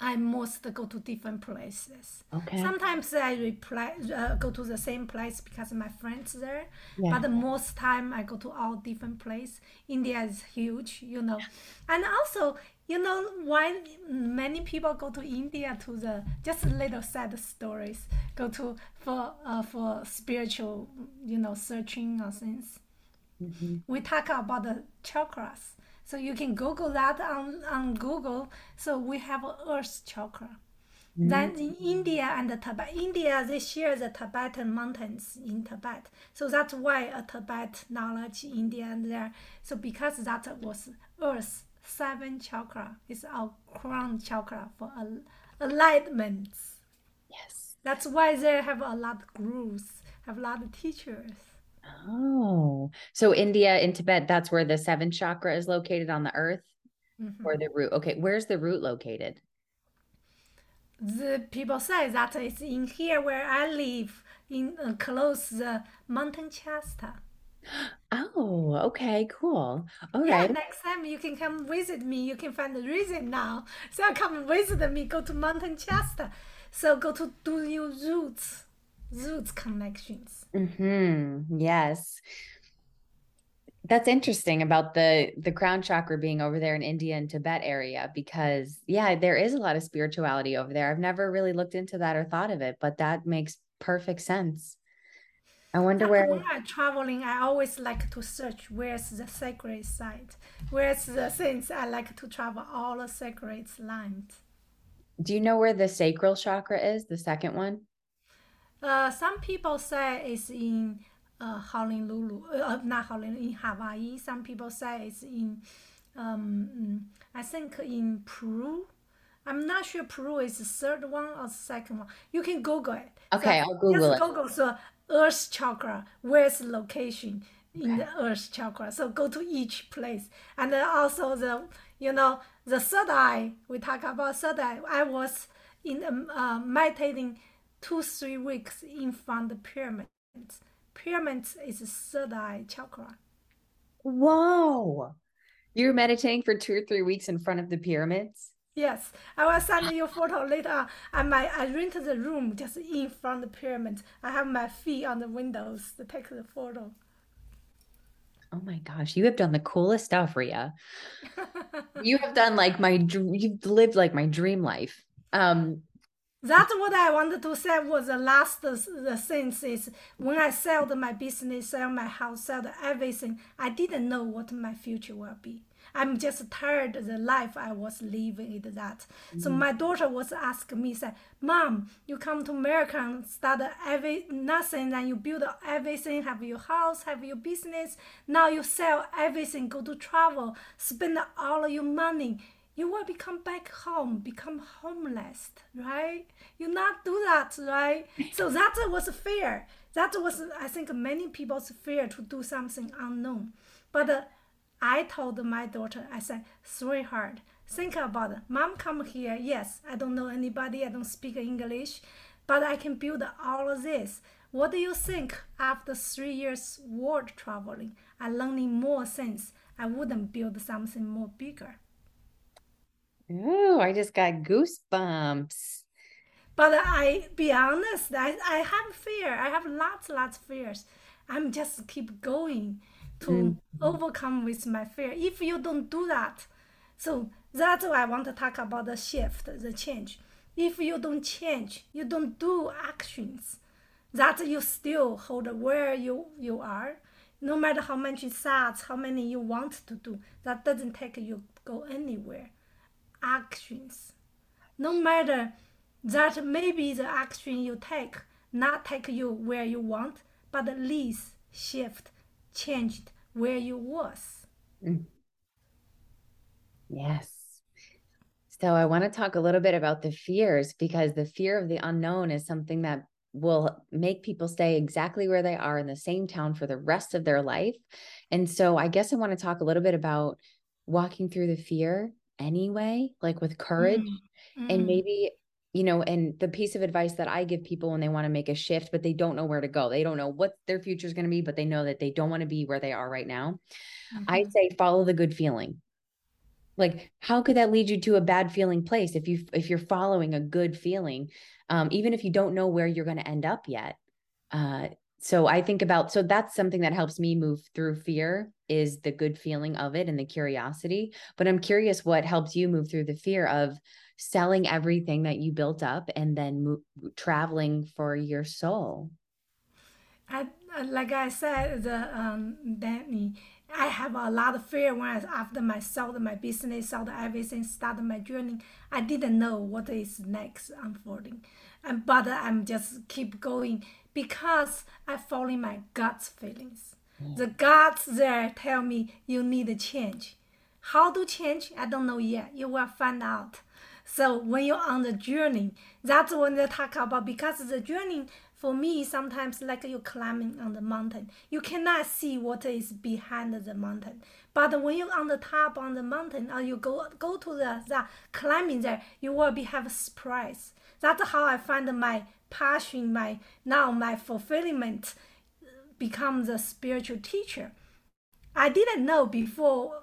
I must go to different places. Okay. Sometimes I reply, uh, go to the same place because my friends there. Yeah. But most time I go to all different place. India is huge, you know, and also you know why many people go to India to the just little sad stories. Go to for uh, for spiritual, you know, searching or things. Mm-hmm. We talk about the chakras so you can Google that on, on Google. So we have Earth chakra. Mm-hmm. Then in India and the Tibet, India they share the Tibetan mountains in Tibet. So that's why a Tibet knowledge India and there. So because that was Earth seven chakra is our crown chakra for alignment. Yes. That's why they have a lot of gurus, have a lot of teachers. Oh, so India and Tibet, that's where the seventh chakra is located on the earth mm-hmm. or the root. Okay, where's the root located? The people say that it's in here where I live, in uh, close the mountain Shasta. Oh, okay, cool. All yeah, right. next time you can come visit me. You can find the reason now. So come visit me. Go to Mountain Shasta. So go to do your roots, roots connections. Mm-hmm. Yes. That's interesting about the the crown chakra being over there in India and Tibet area because yeah, there is a lot of spirituality over there. I've never really looked into that or thought of it, but that makes perfect sense. I wonder where when I'm traveling, I always like to search where's the sacred site. Where's the things I like to travel all the sacred lands. Do you know where the sacral chakra is, the second one? Uh, some people say it's in uh, Honolulu, uh, not Honolulu, in Hawaii. Some people say it's in, um, I think in Peru. I'm not sure Peru is the third one or the second one. You can Google it. Okay, so I'll Google just it. Google the Earth chakra. Where's the location in okay. the Earth chakra? So go to each place, and then also the you know the third eye. We talk about third eye. I was in um, uh, meditating two, three weeks in front of the pyramids. Pyramids is third eye chakra. Whoa. You're meditating for two or three weeks in front of the pyramids? Yes, I will send you a photo later. I my I rented the room just in front of the pyramids. I have my feet on the windows to take the photo. Oh my gosh, you have done the coolest stuff, Ria. you have done like my you've lived like my dream life. Um that's what I wanted to say was the last the things is when I sold my business, sell my house, sell everything, I didn't know what my future will be. I'm just tired of the life I was living it that. Mm-hmm. So my daughter was asking me, said, Mom, you come to America and start every nothing, and you build everything, have your house, have your business. Now you sell everything, go to travel, spend all your money you will become back home, become homeless, right? You not do that, right? So that was fear. That was, I think, many people's fear to do something unknown. But uh, I told my daughter, I said, sweetheart, think about it. Mom come here. Yes, I don't know anybody. I don't speak English. but I can build all of this. What do you think after three years world traveling and learning more things? I wouldn't build something more bigger. Oh, I just got goosebumps. But I be honest, I, I have fear. I have lots, lots of fears. I'm just keep going to mm. overcome with my fear. If you don't do that, so that's why I want to talk about the shift, the change. If you don't change, you don't do actions, that you still hold where you, you are. No matter how many thoughts, how many you want to do, that doesn't take you go anywhere. Actions. No matter that maybe the action you take not take you where you want, but at least shift, changed where you was. Mm. Yes. So I want to talk a little bit about the fears because the fear of the unknown is something that will make people stay exactly where they are in the same town for the rest of their life. And so I guess I want to talk a little bit about walking through the fear anyway, like with courage mm-hmm. and mm. maybe you know, and the piece of advice that I give people when they want to make a shift, but they don't know where to go, they don't know what their future is going to be, but they know that they don't want to be where they are right now. Mm-hmm. I say follow the good feeling. Like, how could that lead you to a bad feeling place if you if you're following a good feeling, um, even if you don't know where you're going to end up yet? Uh, so I think about so that's something that helps me move through fear is the good feeling of it and the curiosity. But I'm curious what helps you move through the fear of selling everything that you built up and then traveling for your soul? I, like I said, the um, Danny, I have a lot of fear when I, after my sold my business, sold everything, started my journey. I didn't know what is next unfolding, and but I'm just keep going because I follow my gut's feelings. Mm. The guts there tell me you need a change. How to change? I don't know yet. You will find out. So when you're on the journey, that's when they talk about because the journey for me sometimes like you're climbing on the mountain. You cannot see what is behind the mountain. But when you're on the top on the mountain or you go go to the, the climbing there, you will be have a surprise. That's how I find my passion, my now my fulfillment becomes a spiritual teacher. I didn't know before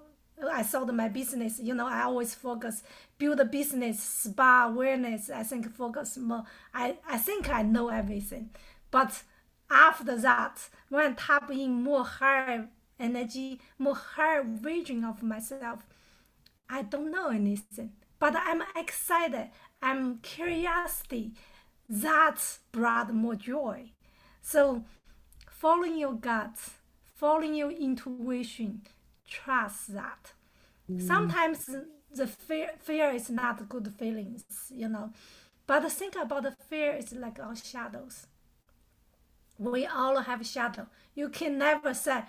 I sold my business. You know, I always focus build a business, spa awareness. I think focus more. I, I think I know everything. But after that, when I tap in more higher energy, more higher vision of myself, I don't know anything. But I'm excited. I'm curiosity. That brought more joy. So following your gut, following your intuition, trust that. Mm. Sometimes the fear fear is not good feelings, you know. But think about the fear is like our shadows. We all have shadow. You can never say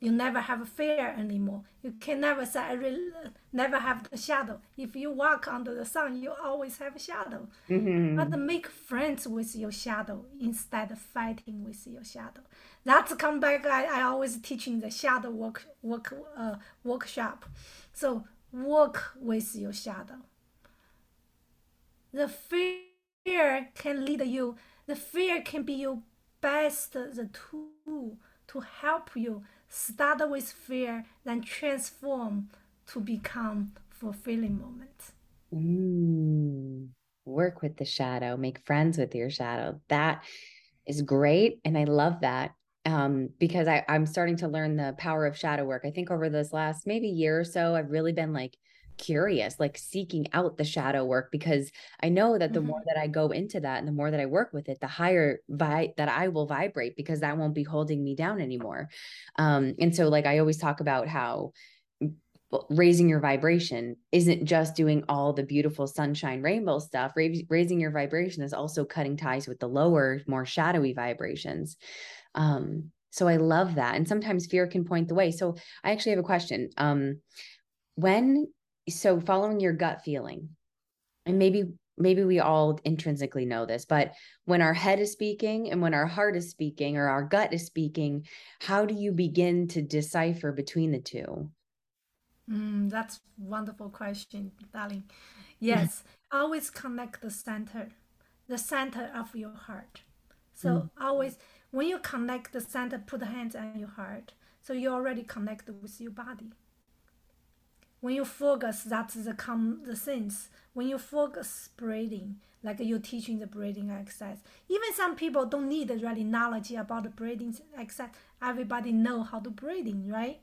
you never have fear anymore. You can never say I really never have the shadow. If you walk under the sun, you always have a shadow. Mm-hmm. But make friends with your shadow instead of fighting with your shadow. That's come back. I, I always teaching the shadow work work uh, workshop. So work with your shadow. The fear can lead you. The fear can be your best the tool to help you start with fear, then transform to become fulfilling moment. Mm, work with the shadow, make friends with your shadow. That is great. And I love that um, because I, I'm starting to learn the power of shadow work. I think over this last maybe year or so, I've really been like curious, like seeking out the shadow work because I know that the mm-hmm. more that I go into that and the more that I work with it, the higher vi- that I will vibrate because that won't be holding me down anymore. Um, and so, like, I always talk about how raising your vibration isn't just doing all the beautiful sunshine rainbow stuff raising your vibration is also cutting ties with the lower more shadowy vibrations um, so i love that and sometimes fear can point the way so i actually have a question um, when so following your gut feeling and maybe maybe we all intrinsically know this but when our head is speaking and when our heart is speaking or our gut is speaking how do you begin to decipher between the two Mm, that's wonderful question, darling. Yes, always connect the center. the center of your heart. So mm. always when you connect the center, put the hands on your heart. So you already connect with your body. When you focus, that's the come the sense. When you focus breathing, like you're teaching the breathing exercise. Even some people don't need really knowledge about the breathing exercise. Everybody know how to breathing, right?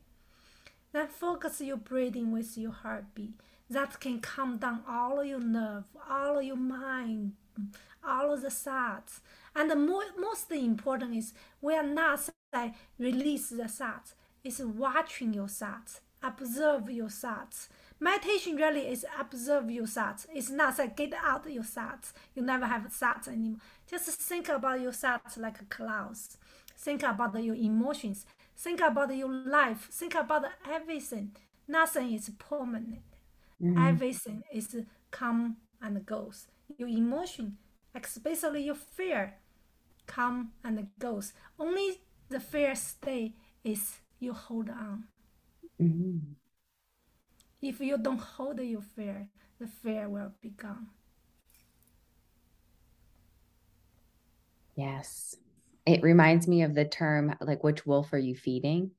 Then focus your breathing with your heartbeat. That can calm down all your nerve, all your mind, all of the thoughts. And the more, most important is we are not say release the thoughts. It's watching your thoughts, observe your thoughts. Meditation really is observe your thoughts. It's not say get out your thoughts. You never have thoughts anymore. Just think about your thoughts like clouds. Think about your emotions. Think about your life. Think about everything. Nothing is permanent. Mm-hmm. Everything is come and goes. Your emotion, especially your fear, come and goes. Only the fear stay is you hold on. Mm-hmm. If you don't hold your fear, the fear will be gone. Yes. It reminds me of the term like which wolf are you feeding?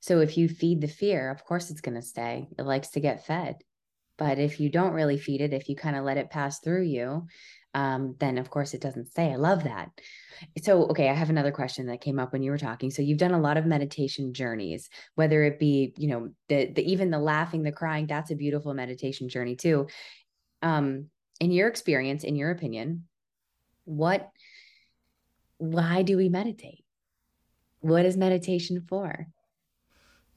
So if you feed the fear, of course it's going to stay. It likes to get fed. But if you don't really feed it, if you kind of let it pass through you, um, then of course it doesn't say. I love that. So, okay, I have another question that came up when you were talking. So, you've done a lot of meditation journeys, whether it be, you know, the, the even the laughing, the crying, that's a beautiful meditation journey too. Um, in your experience, in your opinion, what, why do we meditate? What is meditation for?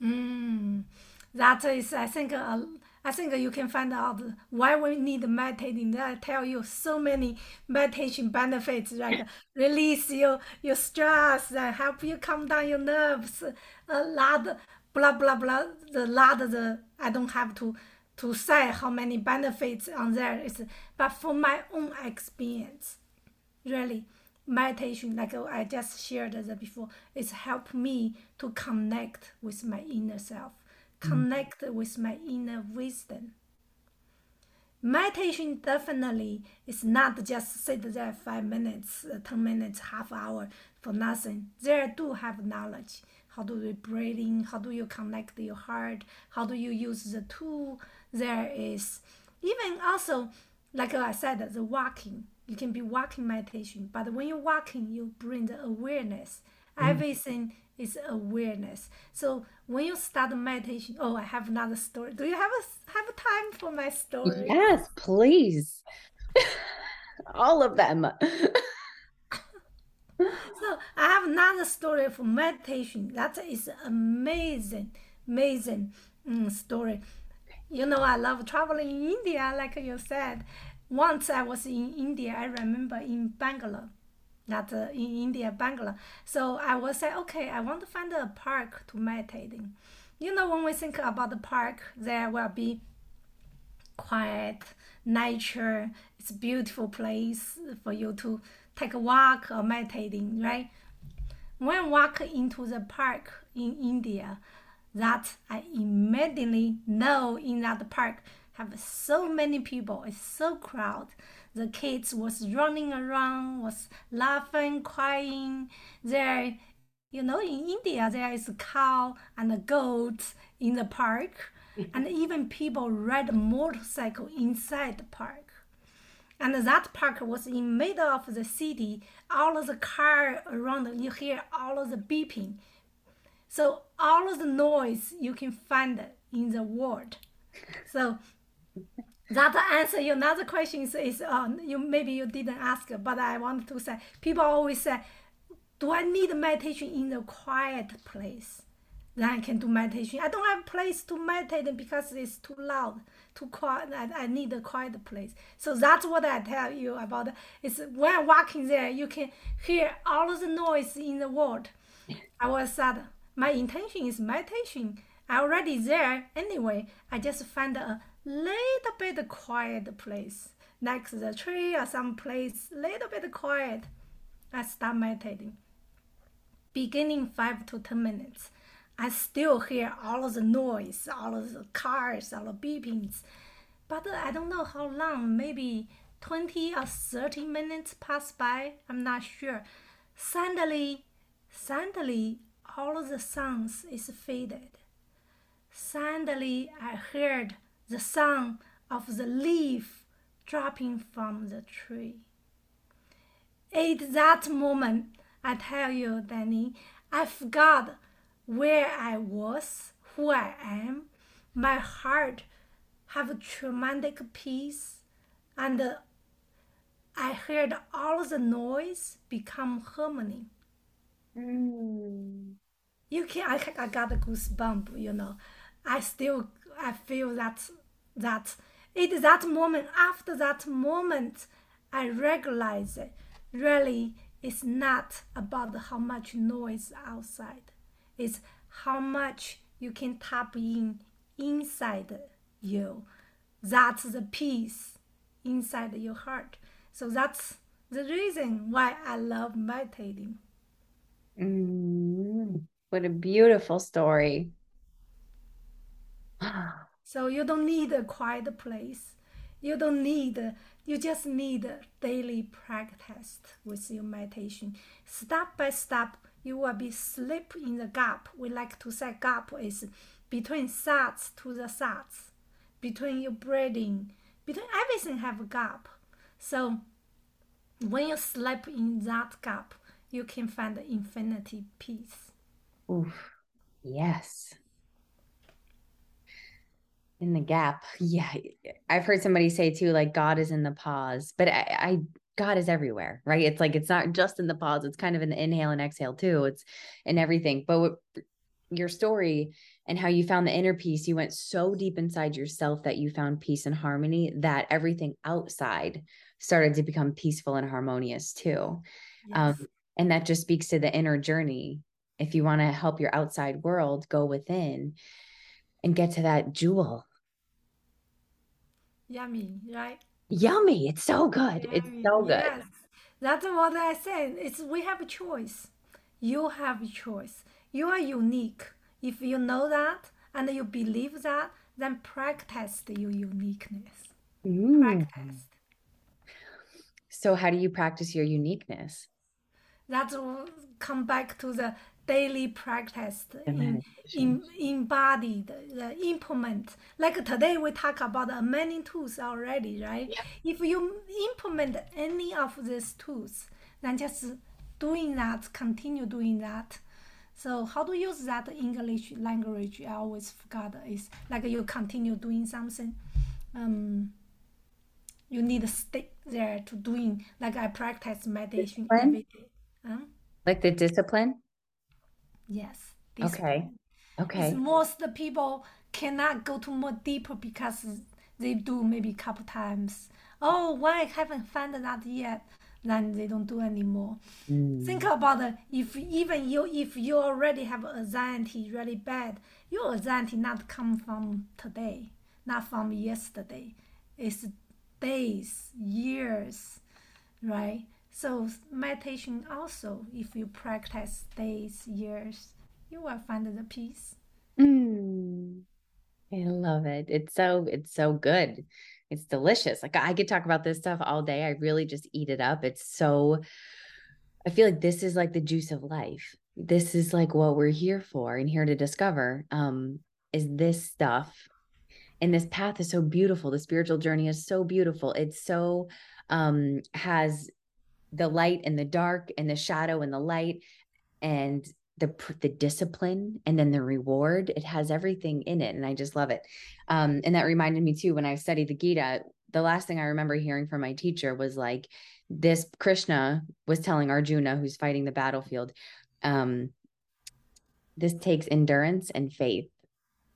Mm, that is, I think, a, I think you can find out why we need meditating. That tell you so many meditation benefits, like release your your stress, and help you calm down your nerves. A lot, blah blah blah. The lot of the I don't have to to say how many benefits on there is, but for my own experience, really meditation, like I just shared before, it's helped me to connect with my inner self connect with my inner wisdom. Meditation definitely is not just sit there five minutes, uh, 10 minutes, half hour for nothing. There do have knowledge. How do you breathing? How do you connect your heart? How do you use the tool? There is even also, like I said, the walking. You can be walking meditation, but when you're walking, you bring the awareness. Mm. Is awareness. So when you start meditation, oh, I have another story. Do you have a have time for my story? Yes, please. All of them. so I have another story for meditation. That is amazing, amazing um, story. You know, I love traveling in India, like you said. Once I was in India, I remember in Bangalore that uh, in India, Bangalore. So I will say, okay, I want to find a park to meditating. You know, when we think about the park, there will be quiet, nature. It's a beautiful place for you to take a walk or meditating, right? When walk into the park in India, that I immediately know in that park have so many people, it's so crowded the kids was running around, was laughing, crying. There, you know, in India there is a cow and a goat in the park, and even people ride a motorcycle inside the park. And that park was in middle of the city. All of the car around, you hear all of the beeping. So all of the noise you can find in the world. So that answer your another question is, is uh, you maybe you didn't ask, but I wanted to say people always say, do I need meditation in a quiet place? Then I can do meditation. I don't have place to meditate because it's too loud, too quiet. I, I need a quiet place. So that's what I tell you about. It's when walking there, you can hear all the noise in the world. I was said my intention is meditation. I already there anyway. I just find a little bit quiet place next to the tree or some place little bit quiet. I start meditating beginning five to ten minutes. I still hear all of the noise all of the cars all the beepings. But i don't know how long maybe 20 or 30 minutes pass by, I'm not sure. Suddenly, suddenly, all of the sounds is faded. Suddenly, I heard the sound of the leaf dropping from the tree. At that moment, I tell you, Danny, I forgot where I was, who I am. My heart have a tremendous peace, and I heard all the noise become harmony. Mm. You can I, I got a goosebump, you know. I still I feel that that it that moment after that moment I realize really it's not about how much noise outside. It's how much you can tap in inside you. That's the peace inside your heart. So that's the reason why I love meditating. Mm, what a beautiful story. So you don't need a quiet place. You don't need, you just need daily practice with your meditation. Step by step, you will be slip in the gap. We like to say gap is between thoughts to the thoughts, between your breathing, between everything have a gap. So when you slip in that gap, you can find infinity peace. Oof. Yes. In the gap. Yeah. I've heard somebody say too, like God is in the pause, but I, I God is everywhere, right? It's like it's not just in the pause, it's kind of in the inhale and exhale too. It's in everything. But what, your story and how you found the inner peace, you went so deep inside yourself that you found peace and harmony that everything outside started to become peaceful and harmonious too. Um, yes. Um, and that just speaks to the inner journey. If you want to help your outside world go within and get to that jewel. Yummy, right? Yummy. It's so good. Yummy. It's so good. Yes. That's what I said. It's we have a choice. You have a choice. You are unique. If you know that and you believe that, then practice your uniqueness. Mm. Practice. So, how do you practice your uniqueness? That will come back to the daily practice in, in embodied the implement like today we talk about many tools already right yeah. if you implement any of these tools then just doing that continue doing that so how to use that English language? I always forgot is like you continue doing something. Um, you need to stick there to doing like I practice meditation discipline? every day. Huh? Like the discipline? Yes. Okay. Okay. Most people cannot go to more deeper because they do maybe couple times. Oh, why I haven't found that yet? then they don't do anymore. Mm. Think about it. If even you, if you already have anxiety really bad, your anxiety not come from today, not from yesterday. It's days, years, right? So meditation also, if you practice days, years, you will find the peace. Mm. I love it. It's so it's so good it's delicious. Like I could talk about this stuff all day. I really just eat it up. It's so I feel like this is like the juice of life. This is like what we're here for and here to discover. Um, is this stuff. And this path is so beautiful. The spiritual journey is so beautiful. It's so um has the light and the dark and the shadow and the light and the the discipline and then the reward. It has everything in it and i just love it. Um, and that reminded me too when i studied the gita the last thing i remember hearing from my teacher was like this krishna was telling arjuna who's fighting the battlefield um, this takes endurance and faith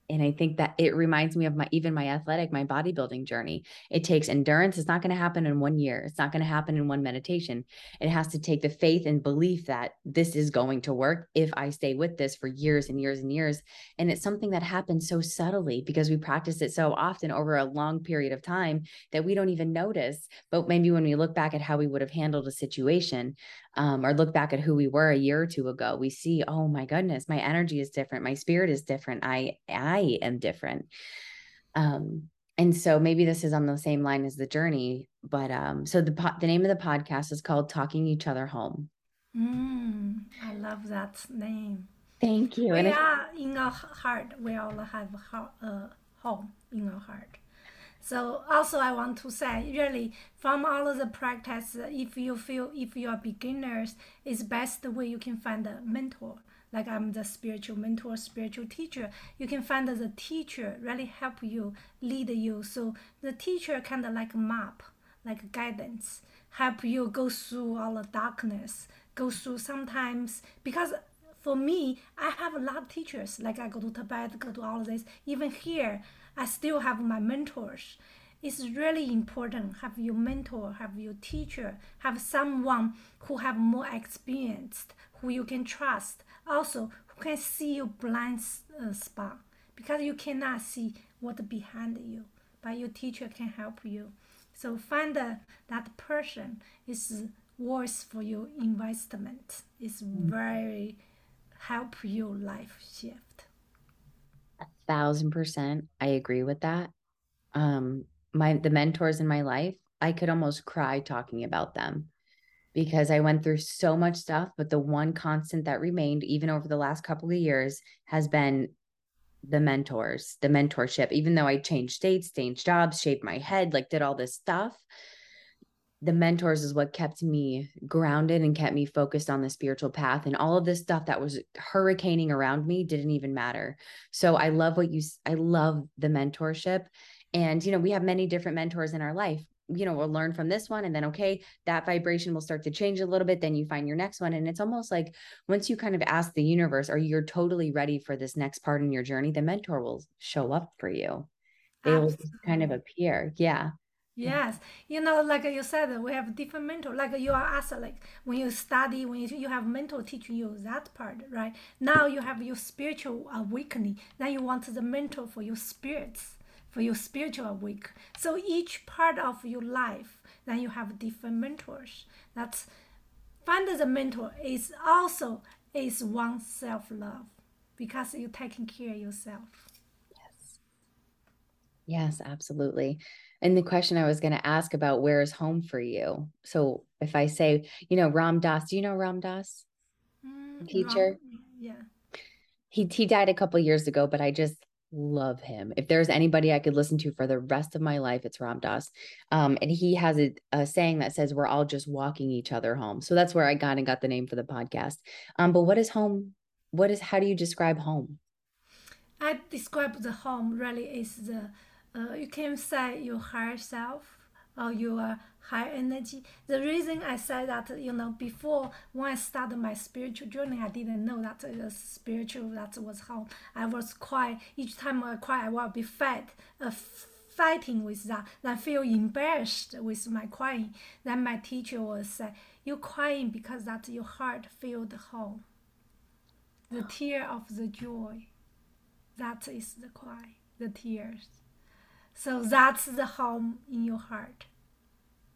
and i think that it reminds me of my even my athletic my bodybuilding journey. It takes endurance. It's not going to happen in one year. It's not going to happen in one meditation. It has to take the faith and belief that this is going to work if i stay with this for years and years and years. And it's something that happens so subtly because we practice it so often over a long period of time that we don't even notice. But maybe when we look back at how we would have handled a situation um, or look back at who we were a year or two ago, we see, oh my goodness, my energy is different, my spirit is different, I I am different. Um, and so maybe this is on the same line as the journey, but um, so the po- the name of the podcast is called Talking Each Other Home. Mm, I love that name. Thank you. We And are in our heart. We all have a a home in our heart. So also I want to say, really, from all of the practice, if you feel if you are beginners, it's best way you can find a mentor. Like I'm the spiritual mentor, spiritual teacher. You can find the teacher really help you, lead you. So the teacher kind of like map, like guidance, help you go through all the darkness, go through sometimes because for me, I have a lot of teachers. Like I go to Tibet, go to all of this. Even here, I still have my mentors. It's really important have your mentor, have your teacher, have someone who have more experienced, who you can trust. Also, who can see your blind uh, spot because you cannot see what behind you, but your teacher can help you. So find uh, that person is worth for your investment. It's very help your life shift. Thousand percent i agree with that. Um my the mentors in my life i could almost cry talking about them because i went through so much stuff but the one constant that remained even over the last couple of years has been the mentors the mentorship. Even though i changed states changed jobs shaved my head like did all this stuff the mentors is what kept me grounded and kept me focused on the spiritual path and all of this stuff that was hurricaning around me didn't even matter. So i love what you i love the mentorship and you know we have many different mentors in our life. You know we'll learn from this one and then okay that vibration will start to change a little bit then you find your next one and it's almost like once you kind of ask the universe are you're totally ready for this next part in your journey? the mentor will show up for you. They will kind of appear. Yeah Yes, you know, like you said, we have different mentor. Like you are asked, like when you study, when you, you have mentor teaching you that part, right? Now you have your spiritual awakening. Now you want the mentor for your spirits, for your spiritual awake. So each part of your life, then you have different mentors. That's find the mentor is also is one self love because you're taking care of yourself. yes Yes, absolutely. And the question I was going to ask about where is home for you? So if I say, you know, Ram Dass, do you know Ram Dass, Mm, teacher? wrong. Yeah. He he died a couple years ago, but I just love him. If there's anybody I could listen to for the rest of my life, it's Ram Dass. Um, and he has a, a saying that says we're all just walking each other home. So that's where I got and got the name for the podcast. Um, but what is home? What is how do you describe home? I describe the home really is the uh, you can say your higher self or your high energy. The reason I say that you know before when I started my spiritual journey, I didn't know that it was spiritual. That was home. I was cry each time I cry. I will be fed. Uh, fighting with that, then feel embarrassed with my crying. Then my teacher will say, "You crying because that your heart filled home, the tear of the joy." That is the cry, the tears. So that's the home in your heart.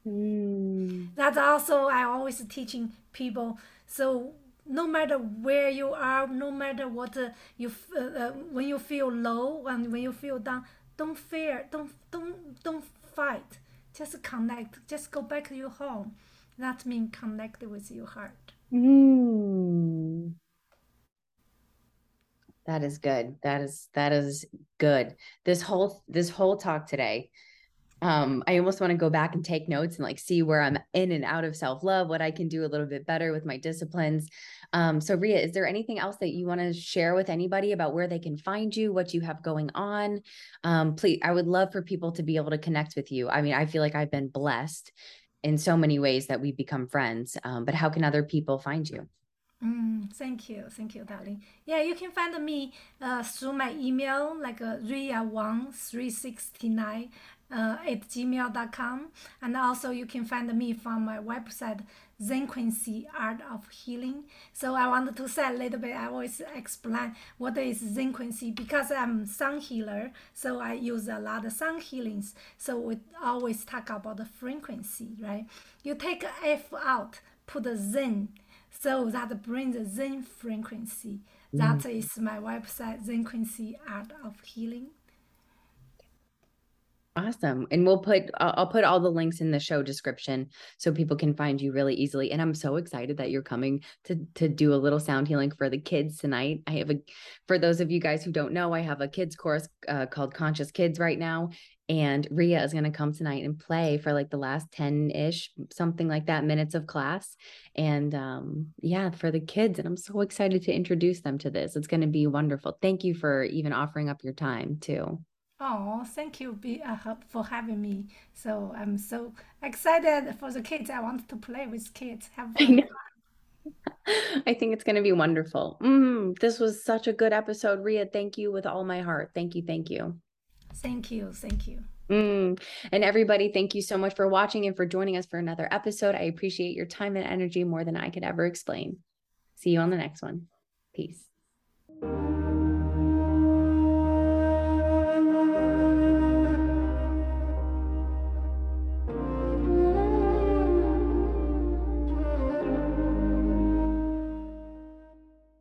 Mm, That's also I always teaching people. So no matter where you are, no matter what uh, you uh, uh, when you feel low and when you feel down, don't fear, don't don't don't fight. Just connect. Just go back to your home. That means connect with your heart. mm. That is good. That is that is good. This whole this whole talk today, um, I almost want to go back and take notes and like see where I'm in and out of self-love, what I can do a little bit better with my disciplines. Um, so Ria, is there anything else that you want to share with anybody about where they can find you, what you have going on? Um, please, I would love for people to be able to connect with you. I mean, I feel like I've been blessed in so many ways that we've become friends. Um, but how can other people find you? Mm, thank you, thank you, darling. Yeah, you can find me uh, through my email, like uh, ria1369 uh, at gmail.com. And also you can find me from my website, Zenquency Art of Healing. So I wanted to say a little bit, I always explain what is Zenquency because I'm sound healer. So I use a lot of sound healings. So we always talk about the frequency, right? You take F out, put a Zen so that brings the Zen frequency. That is my website, Zen Frequency Art of Healing. Awesome. And we'll put I'll put all the links in the show description so people can find you really easily. And I'm so excited that you're coming to to do a little sound healing for the kids tonight. I have a for those of you guys who don't know, I have a kids course uh, called Conscious Kids right now and Ria is going to come tonight and play for like the last 10-ish something like that minutes of class and um yeah for the kids and I'm so excited to introduce them to this. It's going to be wonderful. Thank you for even offering up your time too. Oh, thank you uh, for having me. So I'm so excited for the kids. I want to play with kids. Have I know. I think it's going to be wonderful. Mm, this was such a good episode, Ria. Thank you with all my heart. Thank you. Thank you. Thank you. Thank you. Mm. And everybody, thank you so much for watching and for joining us for another episode. I appreciate your time and energy more than I could ever explain. See you on the next one. Peace.